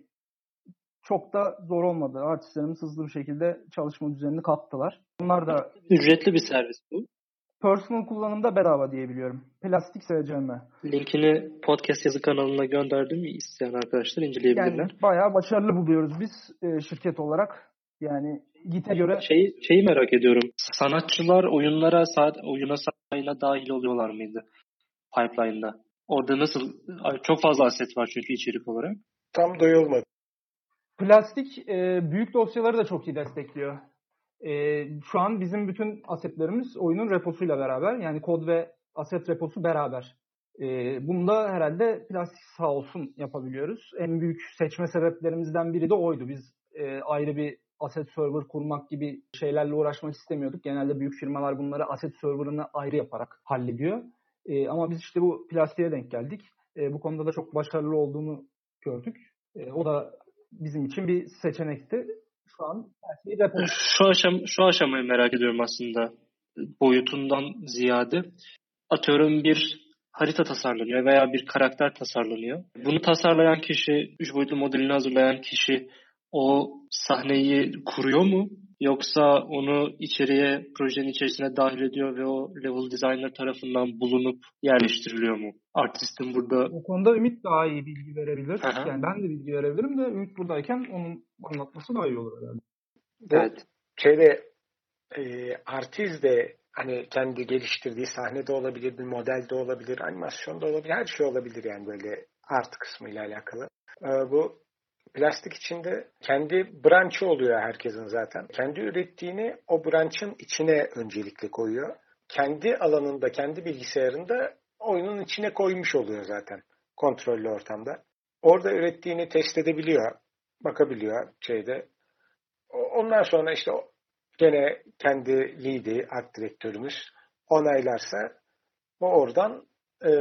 çok da zor olmadı. Artistlerimiz hızlı bir şekilde çalışma düzenini kattılar. Onlar da Ücretli bir servis bu. personal kullanımda bedava diyebiliyorum. Plastik SCM. Linkini podcast yazı kanalına gönderdim. İsteyen arkadaşlar inceleyebilirler. Yani bayağı başarılı buluyoruz biz e, şirket olarak. Yani Git'e göre Şeyi, şeyi merak ediyorum. Sanatçılar oyunlara saat oyuna sayına dahil oluyorlar mıydı? Pipeline'da. Orada nasıl? Çok fazla aset var çünkü içerik olarak. Tam doyulmadı. Plastik e, büyük dosyaları da çok iyi destekliyor. E, şu an bizim bütün asetlerimiz oyunun reposuyla beraber. Yani kod ve aset reposu beraber. E, bunu da herhalde plastik sağ olsun yapabiliyoruz. En büyük seçme sebeplerimizden biri de oydu. Biz e, ayrı bir asset server kurmak gibi şeylerle uğraşmak istemiyorduk. Genelde büyük firmalar bunları asset server'ını ayrı yaparak hallediyor. E, ama biz işte bu plastiğe denk geldik. E, bu konuda da çok başarılı olduğunu gördük. E, o da bizim için bir seçenekti. Şu an şeyi repo. Şu, aşam şu aşamayı merak ediyorum aslında. Boyutundan ziyade. Atıyorum bir harita tasarlanıyor veya bir karakter tasarlanıyor. Bunu tasarlayan kişi, üç boyutlu modelini hazırlayan kişi o sahneyi kuruyor mu? Yoksa onu içeriye, projenin içerisine dahil ediyor ve o level designer tarafından bulunup yerleştiriliyor mu? Artistin burada... O konuda Ümit daha iyi bilgi verebilir. Aha. Yani ben de bilgi verebilirim de Ümit buradayken onun anlatması daha iyi olur herhalde. Evet. Şeyde e, artist de hani kendi geliştirdiği sahnede olabilir, bir modelde olabilir, animasyonda olabilir, her şey olabilir yani böyle art kısmıyla alakalı. E, bu plastik içinde kendi branch'ı oluyor herkesin zaten. Kendi ürettiğini o branch'ın içine öncelikle koyuyor. Kendi alanında, kendi bilgisayarında oyunun içine koymuş oluyor zaten kontrollü ortamda. Orada ürettiğini test edebiliyor, bakabiliyor şeyde. Ondan sonra işte gene kendi lead'i, art direktörümüz onaylarsa o oradan e,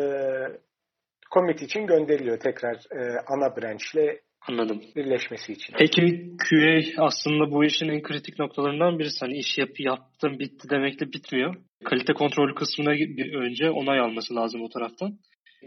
commit için gönderiliyor tekrar e, ana branch'le Anladım. birleşmesi için. Peki QA aslında bu işin en kritik noktalarından birisi. Hani iş yap, yaptım bitti demekle bitmiyor. Kalite kontrolü kısmına bir önce onay alması lazım o taraftan.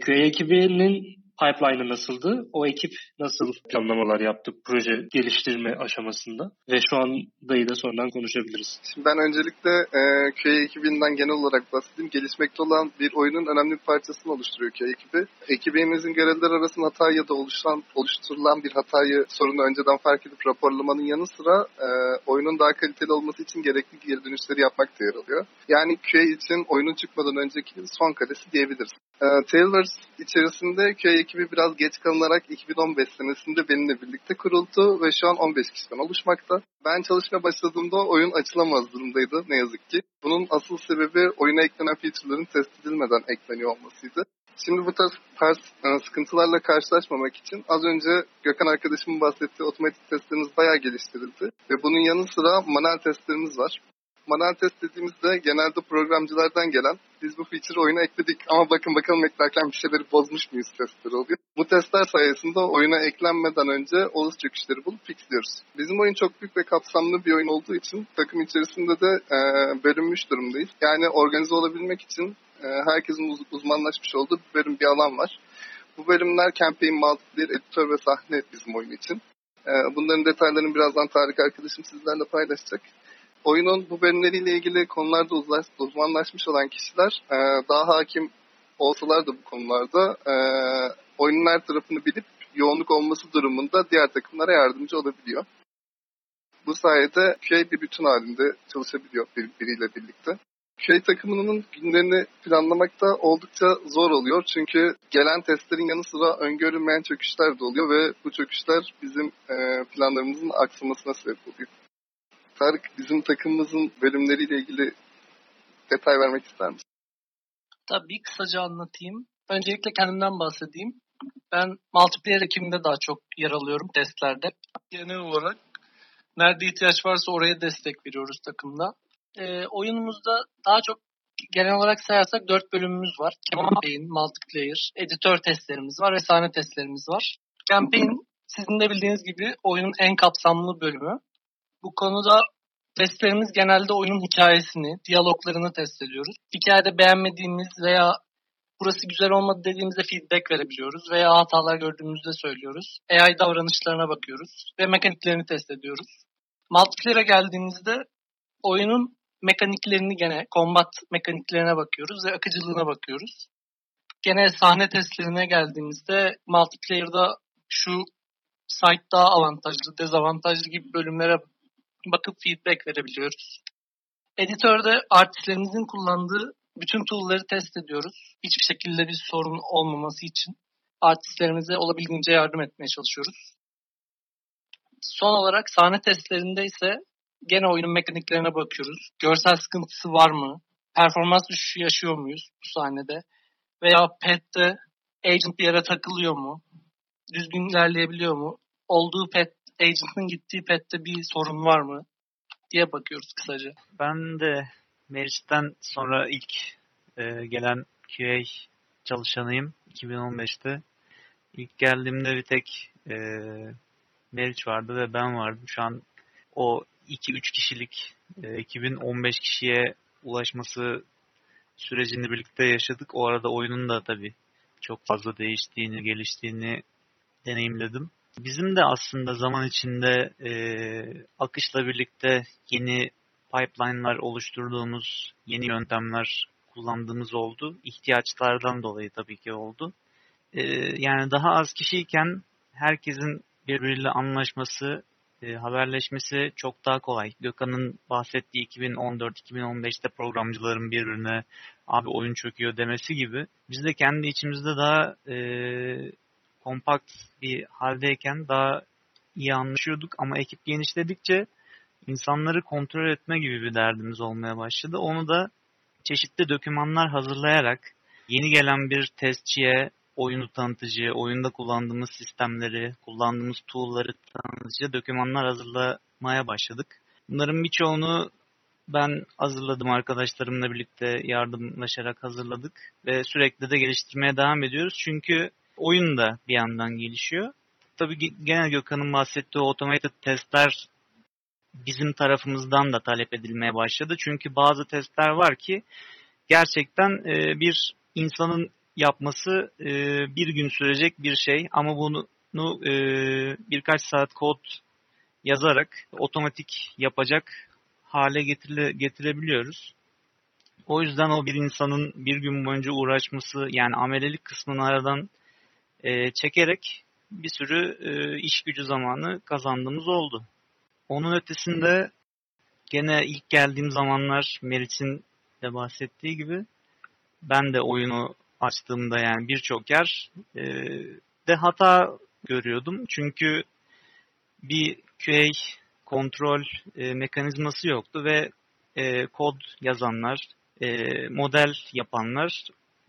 QA ekibinin pipeline'ı nasıldı? O ekip nasıl planlamalar yaptı proje geliştirme aşamasında? Ve şu an dayı da sonradan konuşabiliriz. Şimdi ben öncelikle e, QA ekibinden genel olarak bahsedeyim. Gelişmekte olan bir oyunun önemli bir parçasını oluşturuyor QA ekibi. Ekibimizin görevler arasında hata ya da oluşan, oluşturulan bir hatayı sorunu önceden fark edip raporlamanın yanı sıra e, oyunun daha kaliteli olması için gerekli geri dönüşleri yapmak da yer alıyor. Yani QA için oyunun çıkmadan önceki son kadesi diyebiliriz. E, Tailverse içerisinde QA ekibi biraz geç kalınarak 2015 senesinde benimle birlikte kuruldu ve şu an 15 kişiden oluşmakta. Ben çalışmaya başladığımda oyun açılamaz durumdaydı ne yazık ki. Bunun asıl sebebi oyuna eklenen feature'ların test edilmeden ekleniyor olmasıydı. Şimdi bu tarz, tarz e, sıkıntılarla karşılaşmamak için az önce Gökhan arkadaşımın bahsettiği otomatik testlerimiz bayağı geliştirildi. Ve bunun yanı sıra manuel testlerimiz var. Manuel test dediğimizde genelde programcılardan gelen biz bu feature oyuna ekledik ama bakın bakalım eklerken bir şeyleri bozmuş muyuz testleri oluyor. Bu testler sayesinde oyuna eklenmeden önce olası çöküşleri bulup fixliyoruz. Bizim oyun çok büyük ve kapsamlı bir oyun olduğu için takım içerisinde de e, bölünmüş durumdayız. Yani organize olabilmek için e, herkesin uz- uzmanlaşmış olduğu bir bölüm bir alan var. Bu bölümler campaign, multiplayer, editör ve sahne bizim oyun için. E, bunların detaylarını birazdan Tarık arkadaşım sizlerle paylaşacak oyunun bu bölümleriyle ilgili konularda uzmanlaşmış olan kişiler e, daha hakim olsalar da bu konularda e, oyunun her tarafını bilip yoğunluk olması durumunda diğer takımlara yardımcı olabiliyor. Bu sayede QA bir bütün halinde çalışabiliyor bir, biriyle birlikte. köy takımının günlerini planlamak da oldukça zor oluyor. Çünkü gelen testlerin yanı sıra öngörülmeyen çöküşler de oluyor ve bu çöküşler bizim e, planlarımızın aksamasına sebep oluyor. Tarık bizim takımımızın bölümleriyle ilgili detay vermek ister misin? Tabii kısaca anlatayım. Öncelikle kendimden bahsedeyim. Ben multiplayer ekibinde daha çok yer alıyorum testlerde. Genel olarak nerede ihtiyaç varsa oraya destek veriyoruz takımda. E, oyunumuzda daha çok genel olarak sayarsak dört bölümümüz var. Campaign, multiplayer, editör testlerimiz var ve sahne testlerimiz var. Campaign sizin de bildiğiniz gibi oyunun en kapsamlı bölümü. Bu konuda testlerimiz genelde oyunun hikayesini, diyaloglarını test ediyoruz. Hikayede beğenmediğimiz veya burası güzel olmadı dediğimizde feedback verebiliyoruz veya hatalar gördüğümüzde söylüyoruz. AI davranışlarına bakıyoruz ve mekaniklerini test ediyoruz. Multiplayer'a geldiğimizde oyunun mekaniklerini gene, combat mekaniklerine bakıyoruz ve akıcılığına bakıyoruz. Gene sahne testlerine geldiğimizde multiplayer'da şu site daha avantajlı, dezavantajlı gibi bölümlere bakıp feedback verebiliyoruz. Editörde artistlerimizin kullandığı bütün tool'ları test ediyoruz. Hiçbir şekilde bir sorun olmaması için artistlerimize olabildiğince yardım etmeye çalışıyoruz. Son olarak sahne testlerinde ise gene oyunun mekaniklerine bakıyoruz. Görsel sıkıntısı var mı? Performans düşüşü yaşıyor muyuz bu sahnede? Veya pet'te agent bir yere takılıyor mu? Düzgün ilerleyebiliyor mu? Olduğu pet, agent'ın gittiği pet'te bir sorun var mı? diye bakıyoruz kısaca. Ben de Meriç'ten sonra ilk e, gelen QA çalışanıyım 2015'te. İlk geldiğimde bir tek e, Meriç vardı ve ben vardım. Şu an o 2-3 kişilik e, ekibin 15 kişiye ulaşması sürecini birlikte yaşadık. O arada oyunun da tabii çok fazla değiştiğini, geliştiğini deneyimledim. Bizim de aslında zaman içinde e, akışla birlikte yeni pipeline'lar oluşturduğumuz, yeni yöntemler kullandığımız oldu. İhtiyaçlardan dolayı tabii ki oldu. E, yani daha az kişiyken herkesin birbiriyle anlaşması, e, haberleşmesi çok daha kolay. Gökhan'ın bahsettiği 2014-2015'te programcıların birbirine abi oyun çöküyor demesi gibi biz de kendi içimizde daha e, kompakt bir haldeyken daha iyi anlaşıyorduk ama ekip genişledikçe insanları kontrol etme gibi bir derdimiz olmaya başladı. Onu da çeşitli dokümanlar hazırlayarak yeni gelen bir testçiye oyunu tanıtıcı, oyunda kullandığımız sistemleri, kullandığımız tool'ları tanıtıcı dokümanlar hazırlamaya başladık. Bunların birçoğunu ben hazırladım arkadaşlarımla birlikte yardımlaşarak hazırladık ve sürekli de geliştirmeye devam ediyoruz. Çünkü oyun da bir yandan gelişiyor. Tabii genel Gökhan'ın bahsettiği automated testler bizim tarafımızdan da talep edilmeye başladı. Çünkü bazı testler var ki gerçekten bir insanın yapması bir gün sürecek bir şey ama bunu birkaç saat kod yazarak otomatik yapacak hale getire, getirebiliyoruz. O yüzden o bir insanın bir gün boyunca uğraşması yani amelelik kısmını aradan e, çekerek bir sürü e, iş gücü zamanı kazandığımız oldu. Onun ötesinde gene ilk geldiğim zamanlar Meriç'in de bahsettiği gibi ben de oyunu açtığımda yani birçok yer e, de hata görüyordum. Çünkü bir QA kontrol e, mekanizması yoktu ve e, kod yazanlar, e, model yapanlar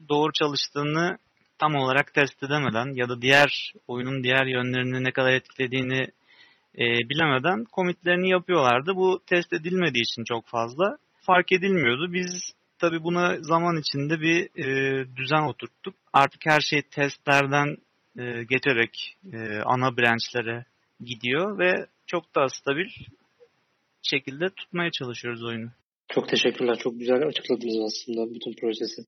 doğru çalıştığını tam olarak test edemeden ya da diğer oyunun diğer yönlerini ne kadar etkilediğini e, bilemeden komitlerini yapıyorlardı. Bu test edilmediği için çok fazla fark edilmiyordu. Biz tabii buna zaman içinde bir e, düzen oturttuk. Artık her şey testlerden e, geçerek e, ana branch'lere gidiyor ve çok daha stabil şekilde tutmaya çalışıyoruz oyunu. Çok teşekkürler. Çok güzel açıkladınız aslında bütün prosesi.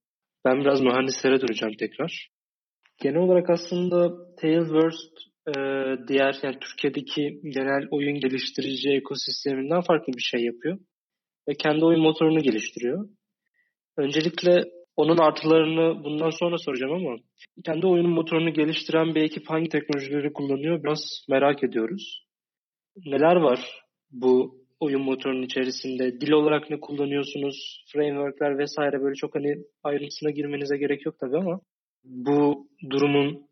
Ben biraz mühendislere döneceğim tekrar. Genel olarak aslında Tailverse e, diğer yani Türkiye'deki genel oyun geliştirici ekosisteminden farklı bir şey yapıyor. Ve kendi oyun motorunu geliştiriyor. Öncelikle onun artılarını bundan sonra soracağım ama kendi oyunun motorunu geliştiren bir ekip hangi teknolojileri kullanıyor biraz merak ediyoruz. Neler var bu oyun motorunun içerisinde? Dil olarak ne kullanıyorsunuz? Frameworkler vesaire böyle çok hani ayrıntısına girmenize gerek yok tabii ama bu durumun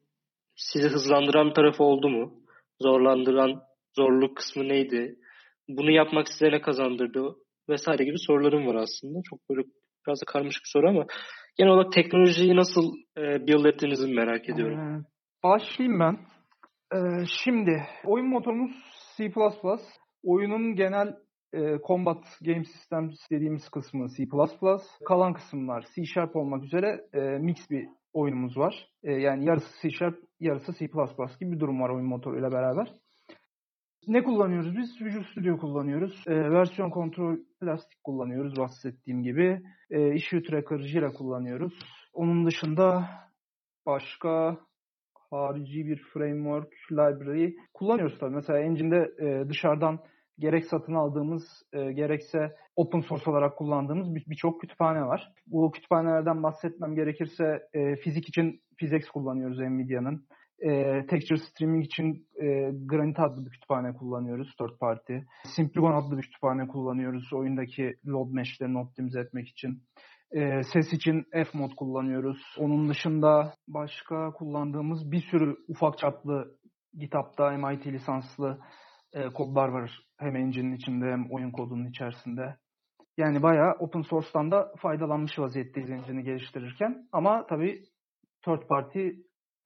sizi hızlandıran tarafı oldu mu? Zorlandıran zorluk kısmı neydi? Bunu yapmak size ne kazandırdı? Vesaire gibi sorularım var aslında. Çok böyle biraz da karmaşık bir soru ama genel olarak teknolojiyi nasıl e, build ettiğinizi merak ediyorum. Ee, başlayayım ben. Ee, şimdi oyun motorumuz C++. Oyunun genel e, Combat Game Systems dediğimiz kısmı C++. Kalan kısımlar C Sharp olmak üzere e, mix bir oyunumuz var. E, yani yarısı C Sharp, yarısı C++ gibi bir durum var oyun motoruyla beraber. Ne kullanıyoruz biz? Visual Studio kullanıyoruz. E, versiyon kontrol plastik kullanıyoruz bahsettiğim gibi. E, issue tracker Jira kullanıyoruz. Onun dışında başka harici bir framework, library kullanıyoruz tabii. Mesela engine'de e, dışarıdan gerek satın aldığımız e, gerekse open source olarak kullandığımız birçok bir kütüphane var. Bu kütüphanelerden bahsetmem gerekirse e, fizik için PhysX kullanıyoruz Nvidia'nın. E, texture streaming için e, Granite adlı bir kütüphane kullanıyoruz third party. Simpligon adlı bir kütüphane kullanıyoruz oyundaki load meshlerini optimize etmek için. E, ses için F-mod kullanıyoruz. Onun dışında başka kullandığımız bir sürü ufak çaplı GitHub'da MIT lisanslı e, kodlar var. Hem engine'in içinde hem oyun kodunun içerisinde. Yani bayağı open source'tan da faydalanmış vaziyetteyiz engine'i geliştirirken. Ama tabii third party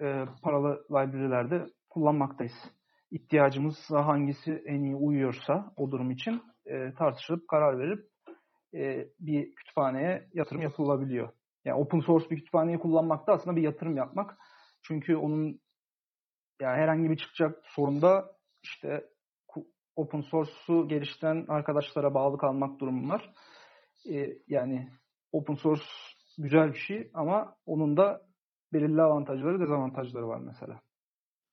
e, paralı library'lerde kullanmaktayız. İhtiyacımızsa hangisi en iyi uyuyorsa o durum için e, tartışılıp karar verip e, bir kütüphaneye yatırım yapılabiliyor. Yani open source bir kütüphaneyi kullanmak da aslında bir yatırım yapmak. Çünkü onun yani herhangi bir çıkacak sorunda işte open source'u geliştiren arkadaşlara bağlı kalmak durumu var. E, yani open source güzel bir şey ama onun da belirli avantajları, dezavantajları var mesela.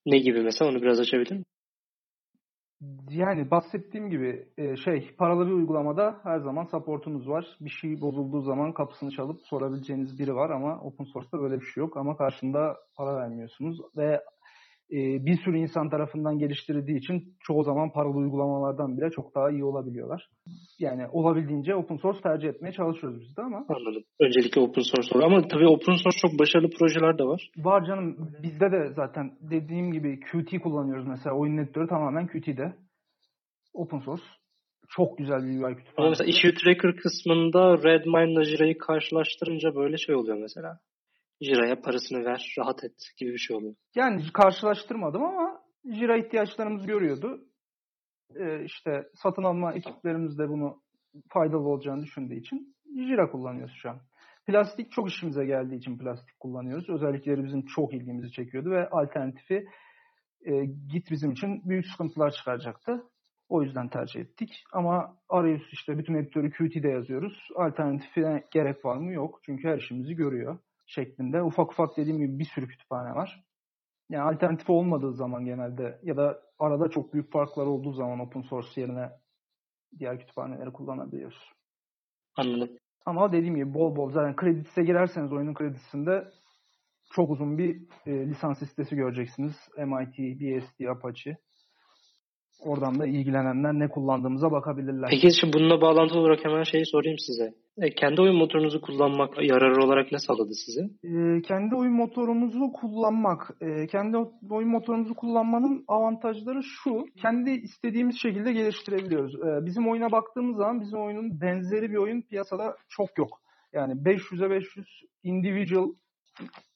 Ne gibi mesela onu biraz açabilir misin? Yani bahsettiğim gibi e, şey paralı bir uygulamada her zaman supportunuz var. Bir şey bozulduğu zaman kapısını çalıp sorabileceğiniz biri var ama open source'ta böyle bir şey yok ama karşında para vermiyorsunuz ve bir sürü insan tarafından geliştirildiği için çoğu zaman paralı uygulamalardan bile çok daha iyi olabiliyorlar. Yani olabildiğince open source tercih etmeye çalışıyoruz biz de ama. Anladım. Öncelikle open source olur ama tabii open source çok başarılı projeler de var. Var canım. Bizde de zaten dediğim gibi Qt kullanıyoruz mesela. Oyun editörü tamamen Qt'de. Open source. Çok güzel bir UI kütüphanesi. Ama mesela issue tracker kısmında Redmine ile Jira'yı karşılaştırınca böyle şey oluyor mesela. Jira'ya parasını ver, rahat et gibi bir şey oluyor. Yani karşılaştırmadım ama Jira ihtiyaçlarımızı görüyordu. Ee, işte satın alma ekiplerimiz de bunu faydalı olacağını düşündüğü için Jira kullanıyoruz şu an. Plastik çok işimize geldiği için plastik kullanıyoruz. Özellikleri bizim çok ilgimizi çekiyordu ve alternatifi e, Git bizim için büyük sıkıntılar çıkaracaktı. O yüzden tercih ettik. Ama arayüz işte bütün editörü Qt'de yazıyoruz. Alternatifine gerek var mı? Yok. Çünkü her işimizi görüyor şeklinde. Ufak ufak dediğim gibi bir sürü kütüphane var. Yani alternatif olmadığı zaman genelde ya da arada çok büyük farklar olduğu zaman open source yerine diğer kütüphaneleri kullanabiliyoruz. Anladım. Ama dediğim gibi bol bol zaten kreditise girerseniz oyunun kredisinde çok uzun bir e, lisans listesi göreceksiniz. MIT, BSD, Apache. Oradan da ilgilenenler ne kullandığımıza bakabilirler. Peki şimdi bununla bağlantılı olarak hemen şeyi sorayım size. E, kendi oyun motorunuzu kullanmak yararı olarak ne sağladı size? E, kendi oyun motorumuzu kullanmak, e, kendi oyun motorumuzu kullanmanın avantajları şu. Kendi istediğimiz şekilde geliştirebiliyoruz. E, bizim oyuna baktığımız zaman bizim oyunun benzeri bir oyun piyasada çok yok. Yani 500'e 500 individual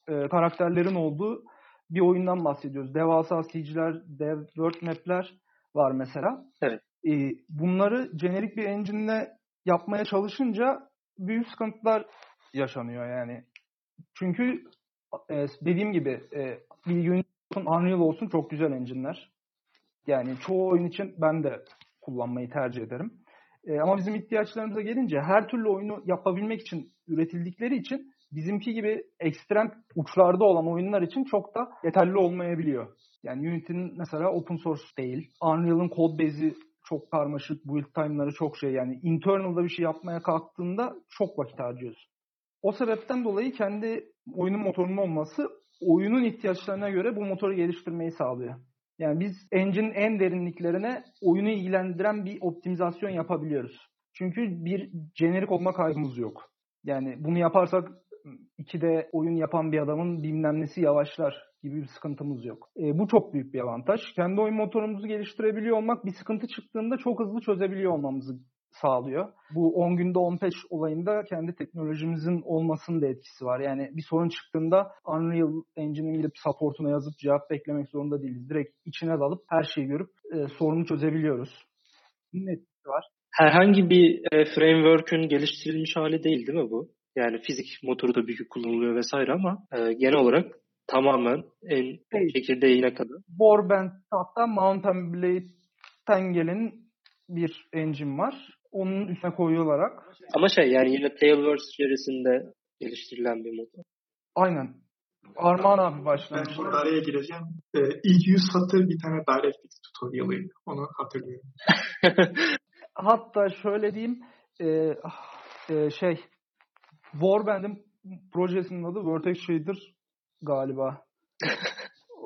e, karakterlerin olduğu bir oyundan bahsediyoruz. Devasa CG'ler, dev world map'ler var mesela. Evet. E, bunları jenerik bir engine'le yapmaya çalışınca büyük sıkıntılar yaşanıyor yani. Çünkü e, dediğim gibi e, Bilgi olsun, Unreal olsun çok güzel engine'ler. Yani çoğu oyun için ben de kullanmayı tercih ederim. E, ama bizim ihtiyaçlarımıza gelince her türlü oyunu yapabilmek için üretildikleri için bizimki gibi ekstrem uçlarda olan oyunlar için çok da yeterli olmayabiliyor. Yani Unity'nin mesela open source değil. Unreal'ın code base'i çok karmaşık, build time'ları çok şey yani internal'da bir şey yapmaya kalktığında çok vakit harcıyorsun. O sebepten dolayı kendi oyunun motorunun olması oyunun ihtiyaçlarına göre bu motoru geliştirmeyi sağlıyor. Yani biz engine'in en derinliklerine oyunu ilgilendiren bir optimizasyon yapabiliyoruz. Çünkü bir jenerik olma kaygımız yok. Yani bunu yaparsak 2D oyun yapan bir adamın bilmem nesi yavaşlar gibi bir sıkıntımız yok. E, bu çok büyük bir avantaj. Kendi oyun motorumuzu geliştirebiliyor olmak bir sıkıntı çıktığında çok hızlı çözebiliyor olmamızı sağlıyor. Bu 10 günde 10 patch olayında kendi teknolojimizin olmasının da etkisi var. Yani bir sorun çıktığında Unreal Engine'in gidip supportuna yazıp cevap beklemek zorunda değiliz. Direkt içine dalıp her şeyi görüp e, sorunu çözebiliyoruz. Bunun etkisi var. Herhangi bir e, framework'ün geliştirilmiş hali değil değil mi bu? Yani fizik motoru da büyük kullanılıyor vesaire ama e, genel olarak tamamen en Şey, çekirdeğine kadar. Warband hatta Mountain Blade'den gelen bir engine var. Onun üstüne koyularak Ama şey yani yine Tailverse içerisinde geliştirilen bir motor. aynen Armağan abi Ben başlamış. burada araya gireceğim. Ee, ilk 100 satır bir tane DirectX tutorial'ıydı. Onu hatırlıyorum. Hatta şöyle diyeyim e, e, şey Warband'in projesinin adı Vertex Shader galiba.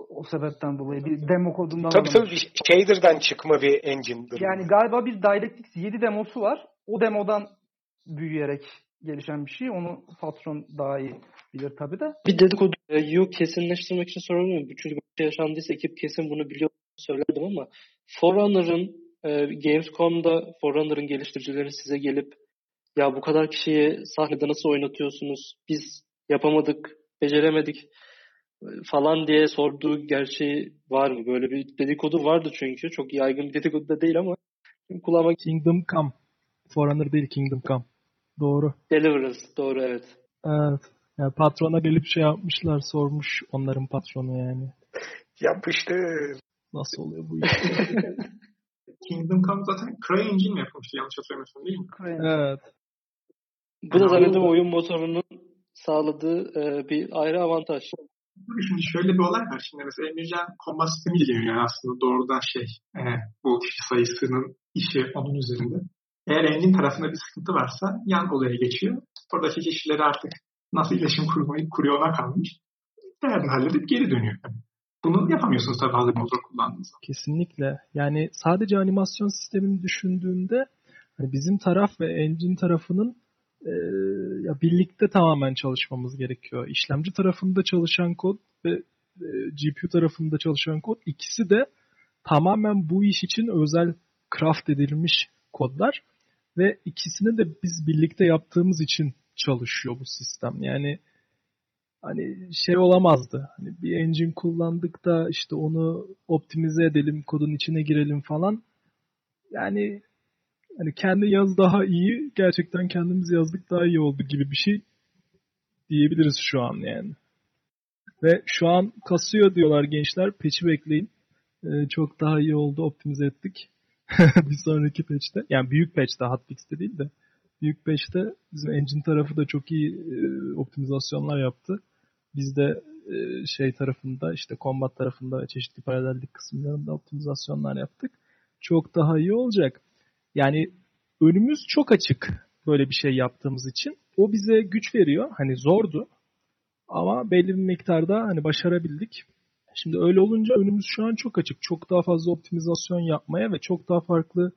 o, sebepten dolayı bir demo kodundan Tabii tabii Shader'dan çıkma bir engine'dir. Yani galiba bir DirectX 7 demosu var. O demodan büyüyerek gelişen bir şey. Onu patron daha iyi bilir tabii de. Bir dedikodu e, yok kesinleştirmek için soramıyorum. Çünkü bir şey yaşandıysa ekip kesin bunu biliyor söylerdim ama Forerunner'ın e, Gamescom'da Forerunner'ın geliştiricileri size gelip ya bu kadar kişiyi sahnede nasıl oynatıyorsunuz? Biz yapamadık, beceremedik falan diye sorduğu gerçeği var mı? Böyle bir dedikodu vardı çünkü. Çok yaygın bir dedikodu da değil ama kulağıma Kingdom Come. Forerunner değil Kingdom Come. Doğru. Deliverance. Doğru evet. Evet. Yani patrona gelip şey yapmışlar sormuş onların patronu yani. Yapıştı. Nasıl oluyor bu iş? Kingdom Come zaten CryEngine mi yapılmıştı yanlış hatırlamıyorsam değil mi? evet. Bu da zannediyorum oyun motorunun sağladığı e, bir ayrı avantaj. Şimdi şöyle bir olay var. Şimdi mesela Emircan combat sistemi ilgileniyor yani aslında doğrudan şey e, bu kişi sayısının işi onun üzerinde. Eğer engine tarafında bir sıkıntı varsa yan olaya geçiyor. Oradaki kişileri artık nasıl iletişim kurmayı kuruyor ona kalmış. Değerini halledip geri dönüyor. Bunu yapamıyorsunuz tabii hazır motor kullandığınızda. Kesinlikle. Yani sadece animasyon sistemini düşündüğünde hani bizim taraf ve engine tarafının e, ya birlikte tamamen çalışmamız gerekiyor. İşlemci tarafında çalışan kod ve e, GPU tarafında çalışan kod ikisi de tamamen bu iş için özel craft edilmiş kodlar ve ikisini de biz birlikte yaptığımız için çalışıyor bu sistem. Yani hani şey olamazdı. Hani bir engine kullandık da işte onu optimize edelim, kodun içine girelim falan. Yani hani kendi yaz daha iyi, gerçekten kendimiz yazdık daha iyi oldu gibi bir şey diyebiliriz şu an yani. Ve şu an kasıyor diyorlar gençler. Patch'i bekleyin. Ee, çok daha iyi oldu. Optimize ettik. bir sonraki patch'te. Yani büyük patch'te hotfix'te değil de büyük patch'te bizim engine tarafı da çok iyi e, optimizasyonlar yaptı. Biz de e, şey tarafında işte combat tarafında çeşitli paralellik kısımlarında optimizasyonlar yaptık. Çok daha iyi olacak. Yani önümüz çok açık böyle bir şey yaptığımız için. O bize güç veriyor. Hani zordu. Ama belli bir miktarda hani başarabildik. Şimdi öyle olunca önümüz şu an çok açık. Çok daha fazla optimizasyon yapmaya ve çok daha farklı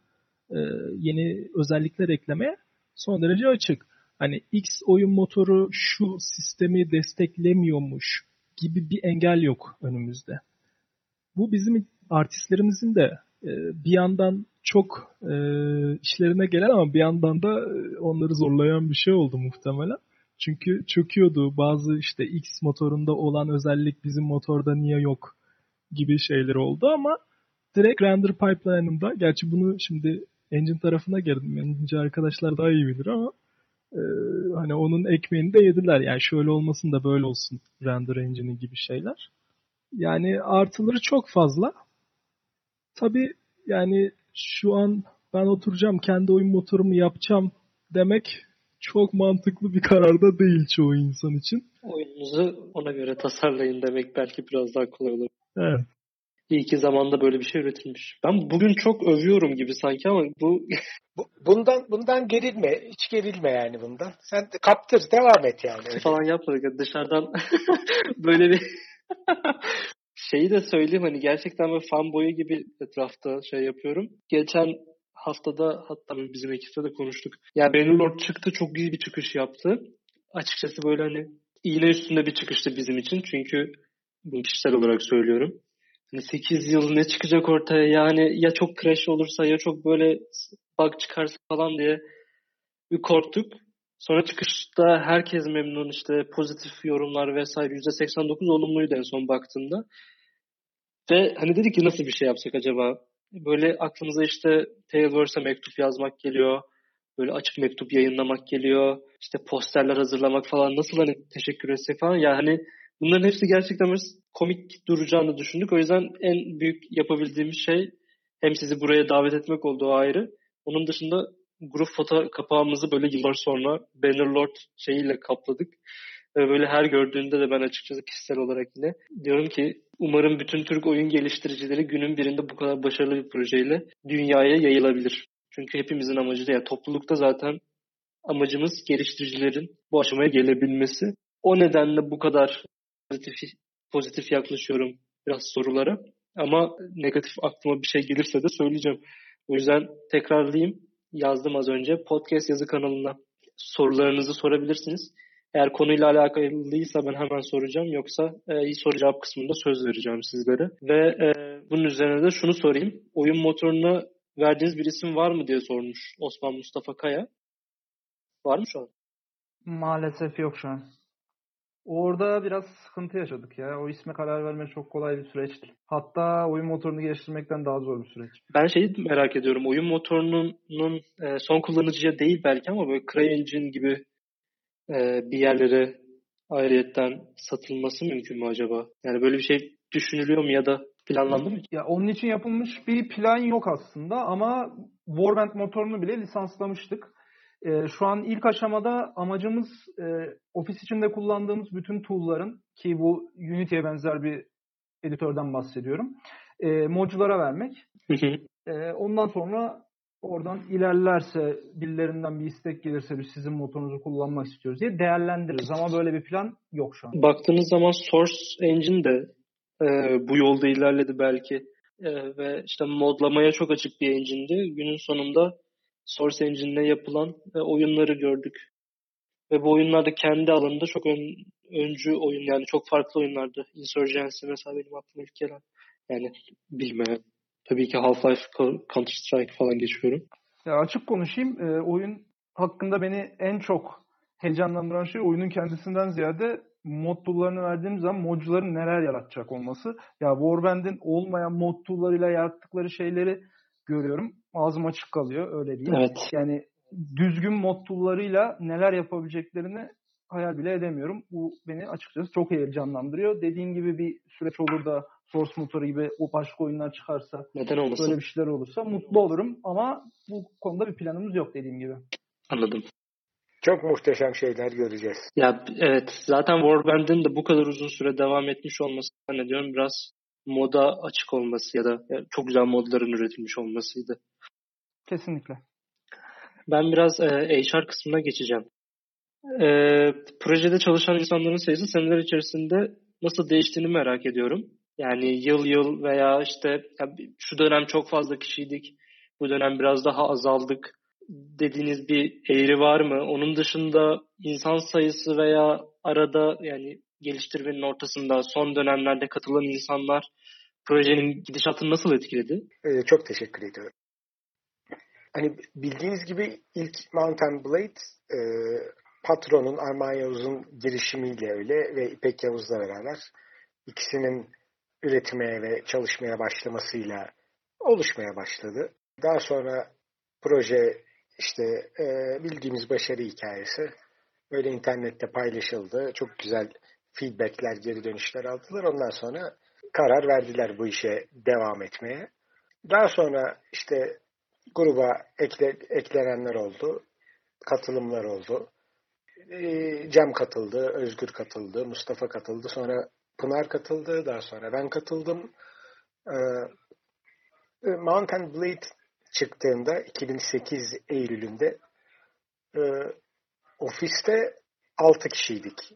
e, yeni özellikler eklemeye son derece açık. Hani X oyun motoru şu sistemi desteklemiyormuş gibi bir engel yok önümüzde. Bu bizim artistlerimizin de e, bir yandan çok e, işlerine gelen ama bir yandan da e, onları zorlayan bir şey oldu muhtemelen. Çünkü çöküyordu bazı işte X motorunda olan özellik bizim motorda niye yok gibi şeyler oldu ama direkt render pipeline'ında gerçi bunu şimdi engine tarafına girdim. Engine arkadaşlar daha iyi bilir ama e, hani onun ekmeğini de yediler. Yani şöyle olmasın da böyle olsun render engine'i gibi şeyler. Yani artıları çok fazla. Tabi yani şu an ben oturacağım kendi oyun motorumu yapacağım demek çok mantıklı bir karar da değil çoğu insan için. Oyununuzu ona göre tasarlayın demek belki biraz daha kolay olur. Evet. İyi ki zamanda böyle bir şey üretilmiş. Ben bugün çok övüyorum gibi sanki ama bu bundan bundan gerilme. Hiç gerilme yani bundan. Sen kaptır. Devam et yani. falan yapmadık. Dışarıdan böyle bir şeyi de söyleyeyim hani gerçekten ben fan boyu gibi etrafta şey yapıyorum. Geçen haftada hatta bizim ekipte de konuştuk. Yani Bannerlord çıktı çok iyi bir çıkış yaptı. Açıkçası böyle hani iğne üstünde bir çıkıştı bizim için. Çünkü bunu kişisel olarak söylüyorum. Hani 8 yıl ne çıkacak ortaya yani ya çok crash olursa ya çok böyle bug çıkarsa falan diye bir korktuk. Sonra çıkışta herkes memnun işte pozitif yorumlar vesaire %89 olumluydu en son baktığımda. Ve hani dedik ki nasıl bir şey yapsak acaba? Böyle aklımıza işte Tailverse'e mektup yazmak geliyor. Böyle açık mektup yayınlamak geliyor. İşte posterler hazırlamak falan. Nasıl hani teşekkür etsek falan. Yani bunların hepsi gerçekten komik duracağını düşündük. O yüzden en büyük yapabildiğimiz şey hem sizi buraya davet etmek olduğu ayrı. Onun dışında grup foto kapağımızı böyle yıllar sonra Bannerlord şeyiyle kapladık. Ve böyle her gördüğünde de ben açıkçası kişisel olarak yine diyorum ki umarım bütün Türk oyun geliştiricileri günün birinde bu kadar başarılı bir projeyle dünyaya yayılabilir. Çünkü hepimizin amacı da yani toplulukta zaten amacımız geliştiricilerin bu aşamaya gelebilmesi. O nedenle bu kadar pozitif, pozitif yaklaşıyorum biraz sorulara. Ama negatif aklıma bir şey gelirse de söyleyeceğim. O yüzden tekrarlayayım yazdım az önce. Podcast yazı kanalına sorularınızı sorabilirsiniz. Eğer konuyla alakalıysa ben hemen soracağım. Yoksa e, soru cevap kısmında söz vereceğim sizlere. Ve e, bunun üzerine de şunu sorayım. Oyun motoruna verdiğiniz bir isim var mı diye sormuş Osman Mustafa Kaya. Var mı şu an? Maalesef yok şu an. Orada biraz sıkıntı yaşadık ya. O isme karar verme çok kolay bir süreçti. Hatta oyun motorunu geliştirmekten daha zor bir süreç. Ben şeyi merak ediyorum. Oyun motorunun e, son kullanıcıya değil belki ama böyle CryEngine gibi e, bir yerlere ayrıyetten satılması mümkün mü acaba? Yani böyle bir şey düşünülüyor mu ya da planlandı mı? Ya onun için yapılmış bir plan yok aslında ama Warband motorunu bile lisanslamıştık. E, şu an ilk aşamada amacımız e, ofis içinde kullandığımız bütün tool'ların ki bu Unity'ye benzer bir editörden bahsediyorum. E, modculara vermek. E, ondan sonra oradan ilerlerse birilerinden bir istek gelirse biz sizin motorunuzu kullanmak istiyoruz diye değerlendiririz. Ama böyle bir plan yok şu an. Baktığınız zaman Source Engine de e, bu yolda ilerledi belki. E, ve işte modlamaya çok açık bir engine'di. Günün sonunda Source Engine'le yapılan e, oyunları gördük. Ve bu oyunlarda kendi alanında çok ön, öncü oyun yani çok farklı oyunlardı. Insurgency mesela benim aklıma ilk gelen. Yani bilmem. Tabii ki Half-Life, Counter Strike falan geçiyorum. Ya açık konuşayım. E, oyun hakkında beni en çok heyecanlandıran şey oyunun kendisinden ziyade mod tool'larını verdiğim zaman modcuların neler yaratacak olması. Ya Warband'in olmayan mod tool'larıyla yarattıkları şeyleri görüyorum. Ağzım açık kalıyor öyle değil. Evet. Yani düzgün mod tool'larıyla neler yapabileceklerini hayal bile edemiyorum. Bu beni açıkçası çok heyecanlandırıyor. Dediğim gibi bir süreç olur da Source motoru gibi o başka oyunlar çıkarsa Neden olmasın? böyle bir şeyler olursa mutlu olurum ama bu konuda bir planımız yok dediğim gibi. Anladım. Çok muhteşem şeyler göreceğiz. Ya evet zaten Warband'in de bu kadar uzun süre devam etmiş olması zannediyorum biraz moda açık olması ya da çok güzel modların üretilmiş olmasıydı. Kesinlikle. Ben biraz e, HR kısmına geçeceğim. E, projede çalışan insanların sayısı seneler içerisinde nasıl değiştiğini merak ediyorum. Yani yıl yıl veya işte ya şu dönem çok fazla kişiydik, bu dönem biraz daha azaldık dediğiniz bir eğri var mı? Onun dışında insan sayısı veya arada yani geliştirmenin ortasında son dönemlerde katılan insanlar projenin gidişatını nasıl etkiledi? Ee, çok teşekkür ediyorum. Hani bildiğiniz gibi ilk Mountain Blade e, patronun Armağan Yavuz'un girişimiyle öyle ve İpek Yavuz'la beraber ikisinin üretmeye ve çalışmaya başlamasıyla oluşmaya başladı. Daha sonra proje işte e, bildiğimiz başarı hikayesi böyle internette paylaşıldı. Çok güzel feedbackler, geri dönüşler aldılar. Ondan sonra karar verdiler bu işe devam etmeye. Daha sonra işte gruba ekle, eklenenler oldu. Katılımlar oldu. E, Cem katıldı, Özgür katıldı, Mustafa katıldı. Sonra Pınar katıldı. Daha sonra ben katıldım. E, Mountain Blade çıktığında 2008 Eylül'ünde e, ofiste 6 kişiydik.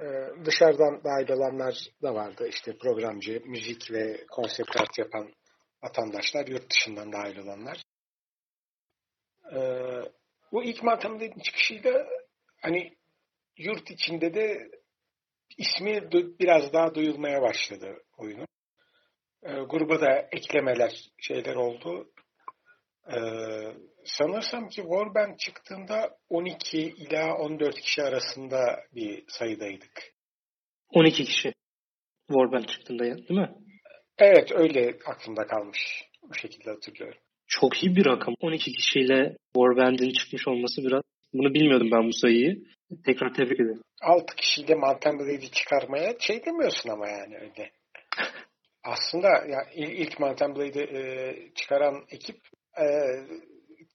Ee, dışarıdan dahil olanlar da vardı. İşte programcı, müzik ve konsept art yapan vatandaşlar, yurt dışından dahil olanlar. Ee, bu ilk Maltepe'nin çıkışıyla hani yurt içinde de ismi biraz daha duyulmaya başladı oyunun. Ee, gruba da eklemeler şeyler oldu. Ee, sanırsam ki Warband çıktığında 12 ila 14 kişi arasında bir sayıdaydık. 12 kişi. Warband çıktığında değil mi? Evet öyle aklımda kalmış. O şekilde hatırlıyorum. Çok iyi bir rakam. 12 kişiyle Warband'in çıkmış olması biraz. Bunu bilmiyordum ben bu sayıyı. Tekrar tebrik ederim. 6 kişiyle Mountain Blade'i çıkarmaya şey demiyorsun ama yani öyle. Aslında ya ilk Mountain Blade'i e, çıkaran ekip e,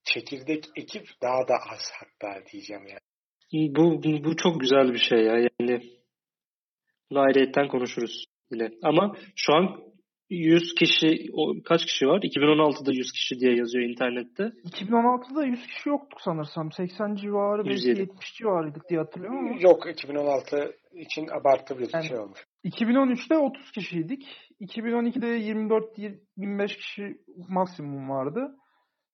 çekirdek ekip daha da az hatta diyeceğim yani. Bu, bu, bu çok güzel bir şey ya. Yani ayrıyetten konuşuruz yine. Ama şu an 100 kişi, kaç kişi var? 2016'da 100 kişi diye yazıyor internette. 2016'da 100 kişi yoktuk sanırsam. 80 civarı, belki 70 civarıydık diye hatırlıyorum ama. Yok 2016 için abartı bir yani, şey olmuş. 2013'te 30 kişiydik. 2012'de 24-25 kişi maksimum vardı.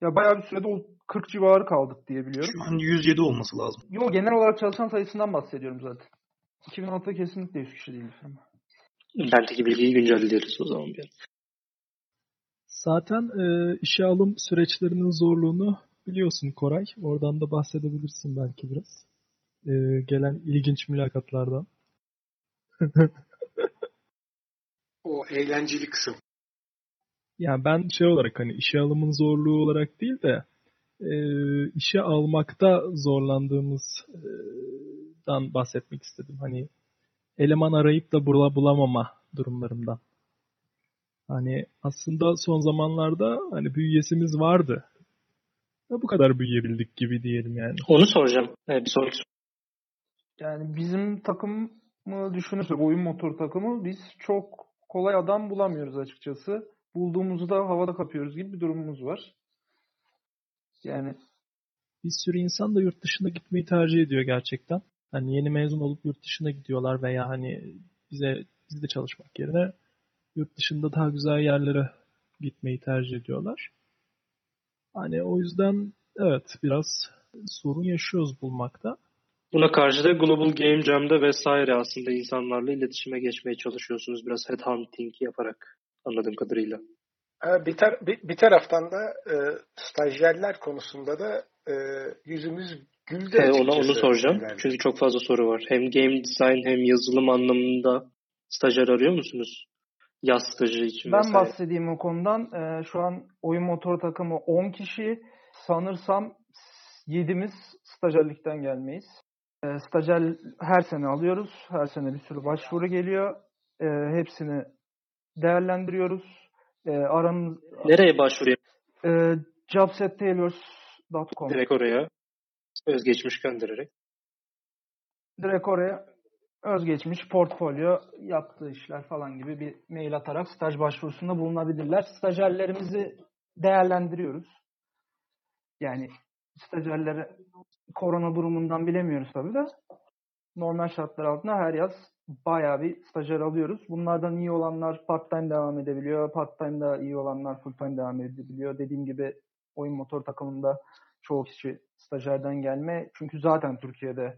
Ya bayağı bir sürede o 40 civarı kaldık diye biliyorum. Şu an 107 olması lazım. Yok genel olarak çalışan sayısından bahsediyorum zaten. 2016'da kesinlikle 100 kişi değil firma. Bendeki bilgiyi güncelliyoruz o zaman bir. Zaten e, işe alım süreçlerinin zorluğunu biliyorsun Koray. Oradan da bahsedebilirsin belki biraz. E, gelen ilginç mülakatlardan. o eğlenceli kısım. Yani ben şey olarak hani işe alımın zorluğu olarak değil de e, işe almakta zorlandığımızdan bahsetmek istedim. Hani eleman arayıp da bulamama durumlarından. Hani aslında son zamanlarda hani büyüyesimiz vardı. Bu kadar büyüyebildik gibi diyelim yani. Onu soracağım. Evet, bir sonraki Yani bizim takımı düşünürsek oyun motor takımı biz çok kolay adam bulamıyoruz açıkçası. Bulduğumuzu da havada kapıyoruz gibi bir durumumuz var. Yani bir sürü insan da yurt dışına gitmeyi tercih ediyor gerçekten. Hani yeni mezun olup yurt dışına gidiyorlar veya hani bize bizde çalışmak yerine yurt dışında daha güzel yerlere gitmeyi tercih ediyorlar. Hani o yüzden evet biraz sorun yaşıyoruz bulmakta. Buna karşı da Global Game Jam'da vesaire aslında insanlarla iletişime geçmeye çalışıyorsunuz biraz headhunting yaparak anladığım kadarıyla. Bir, tar bir, bir taraftan da e, stajyerler konusunda da e, yüzümüz güldü. E, ona onu soracağım. Yani. Çünkü çok fazla soru var. Hem game design hem yazılım anlamında stajyer arıyor musunuz? Yaz stajı için Ben vesaire. bahsedeyim o konudan. Ee, şu an oyun motor takımı 10 kişi. Sanırsam 7'miz stajyerlikten gelmeyiz. Ee, stajyer her sene alıyoruz. Her sene bir sürü başvuru geliyor. Ee, hepsini değerlendiriyoruz. Ee, aramız... Nereye başvuruyor? Ee, jobs.tailors.com Direkt oraya özgeçmiş göndererek. Direkt oraya özgeçmiş, portfolyo, yaptığı işler falan gibi bir mail atarak staj başvurusunda bulunabilirler. Stajyerlerimizi değerlendiriyoruz. Yani stajyerleri korona durumundan bilemiyoruz tabii de. Normal şartlar altında her yaz bayağı bir stajyer alıyoruz. Bunlardan iyi olanlar part-time devam edebiliyor. Part-time da iyi olanlar full-time devam edebiliyor. Dediğim gibi oyun motor takımında çoğu kişi stajyerden gelme. Çünkü zaten Türkiye'de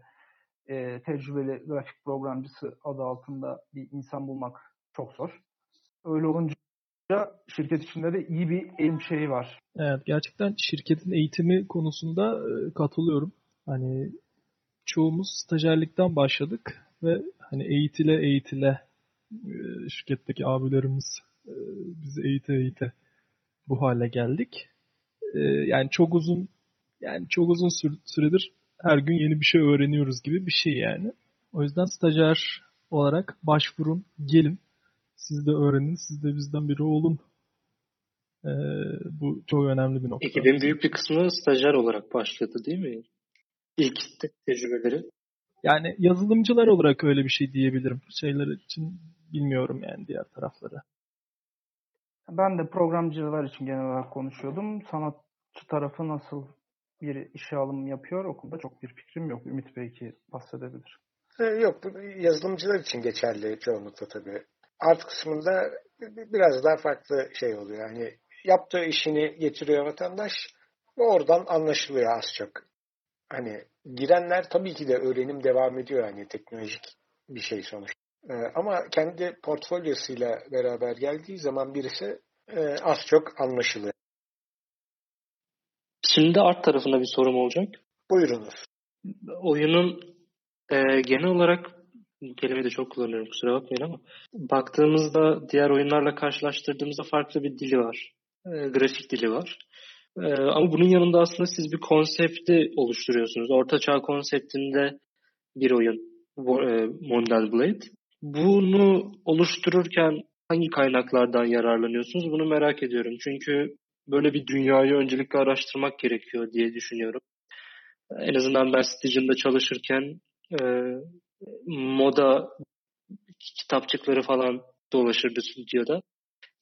e, tecrübeli grafik programcısı adı altında bir insan bulmak çok zor. Öyle olunca şirket içinde de iyi bir eğitim şeyi var. Evet gerçekten şirketin eğitimi konusunda e, katılıyorum. Hani çoğumuz stajyerlikten başladık ve hani eğitile eğitile e, şirketteki abilerimiz e, bizi eğite eğite bu hale geldik. E, yani çok uzun yani çok uzun süredir her gün yeni bir şey öğreniyoruz gibi bir şey yani. O yüzden stajyer olarak başvurun, gelin. Siz de öğrenin, siz de bizden biri olun. Ee, bu çok önemli bir nokta. Ekibin büyük bir kısmı stajyer olarak başladı değil mi? İlk tecrübeleri. Yani yazılımcılar olarak öyle bir şey diyebilirim. Şeyler için bilmiyorum yani diğer tarafları. Ben de programcılar için genel olarak konuşuyordum. Sanatçı tarafı nasıl bir işe alım yapıyor. O konuda çok bir fikrim yok. Ümit belki bahsedebilir. Ee, yok yazılımcılar için geçerli çoğunlukla tabii. Art kısmında biraz daha farklı şey oluyor. Yani yaptığı işini getiriyor vatandaş ve oradan anlaşılıyor az çok. Hani girenler tabii ki de öğrenim devam ediyor yani teknolojik bir şey sonuç. Ee, ama kendi portfolyosuyla beraber geldiği zaman birisi e, az çok anlaşılıyor. Şimdi art tarafında bir sorum olacak. Buyurunuz. Oyunun e, genel olarak bu kelimeyi de çok kullanıyorum kusura bakmayın ama baktığımızda diğer oyunlarla karşılaştırdığımızda farklı bir dili var. E, grafik dili var. E, ama bunun yanında aslında siz bir konsepti oluşturuyorsunuz. Orta Çağ konseptinde bir oyun e, Modern Blade. Bunu oluştururken hangi kaynaklardan yararlanıyorsunuz? Bunu merak ediyorum. Çünkü böyle bir dünyayı öncelikle araştırmak gerekiyor diye düşünüyorum. En azından ben Stygian'da çalışırken e, moda kitapçıkları falan dolaşırdı stüdyoda.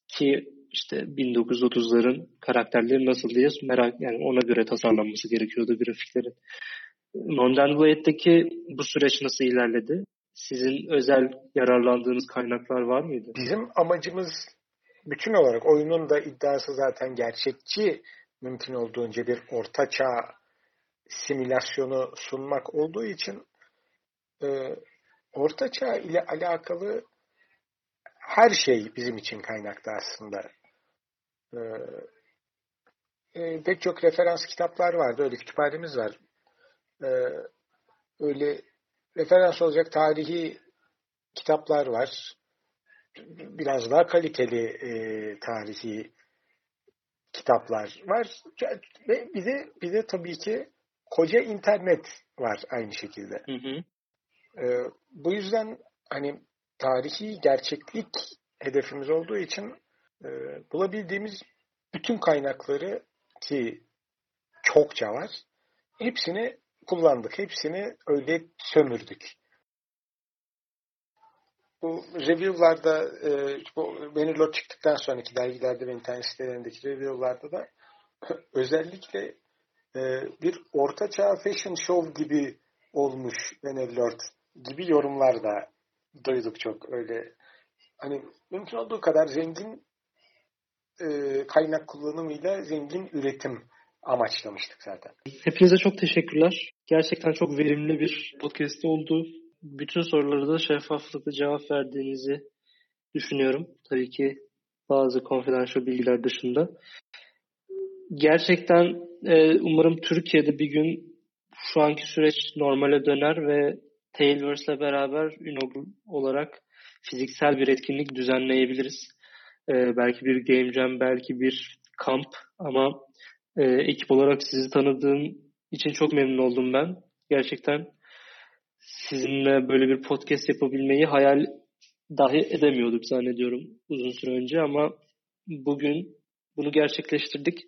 Ki işte 1930'ların karakterleri nasıl diye merak yani ona göre tasarlanması gerekiyordu grafiklerin. Modern Blade'deki bu süreç nasıl ilerledi? Sizin özel yararlandığınız kaynaklar var mıydı? Bizim amacımız bütün olarak oyunun da iddiası zaten gerçekçi mümkün olduğunca bir orta çağ simülasyonu sunmak olduğu için e, orta çağ ile alakalı her şey bizim için kaynakta aslında. E, e, pek çok referans kitaplar vardı. Öyle kütüphanemiz var. E, öyle referans olacak tarihi kitaplar var. Biraz daha kaliteli e, tarihi kitaplar var. Ve bir de, bir de tabii ki koca internet var aynı şekilde. Hı hı. Ee, bu yüzden hani tarihi gerçeklik hedefimiz olduğu için e, bulabildiğimiz bütün kaynakları ki çokça var. Hepsini kullandık. Hepsini öyle sömürdük. Bu review'larda e, bu Benilor çıktıktan sonraki dergilerde ve internet sitelerindeki review'larda da özellikle e, bir ortaçağ fashion show gibi olmuş Benelord gibi yorumlar da duyduk çok öyle. Hani mümkün olduğu kadar zengin e, kaynak kullanımıyla zengin üretim amaçlamıştık zaten. Hepinize çok teşekkürler. Gerçekten çok verimli bir podcast oldu. Bütün sorulara da şeffaflıkla cevap verdiğinizi düşünüyorum. Tabii ki bazı confidential bilgiler dışında. Gerçekten e, umarım Türkiye'de bir gün şu anki süreç normale döner ve Tailverse ile beraber Unogl olarak fiziksel bir etkinlik düzenleyebiliriz. Ee, belki bir game jam, belki bir kamp ama e, ekip olarak sizi tanıdığım için çok memnun oldum ben. Gerçekten sizinle böyle bir podcast yapabilmeyi hayal dahi edemiyorduk zannediyorum uzun süre önce ama bugün bunu gerçekleştirdik.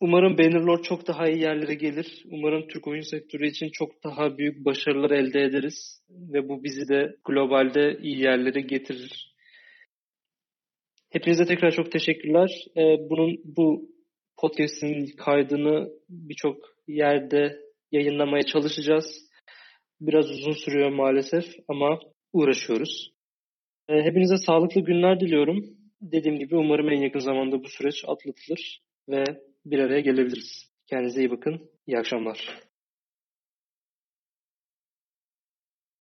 Umarım Bannerlord çok daha iyi yerlere gelir. Umarım Türk oyun sektörü için çok daha büyük başarılar elde ederiz. Ve bu bizi de globalde iyi yerlere getirir. Hepinize tekrar çok teşekkürler. Ee, bunun bu podcast'in kaydını birçok yerde yayınlamaya çalışacağız. Biraz uzun sürüyor maalesef ama uğraşıyoruz. Ee, hepinize sağlıklı günler diliyorum. Dediğim gibi umarım en yakın zamanda bu süreç atlatılır ve bir araya gelebiliriz. Kendinize iyi bakın. İyi akşamlar.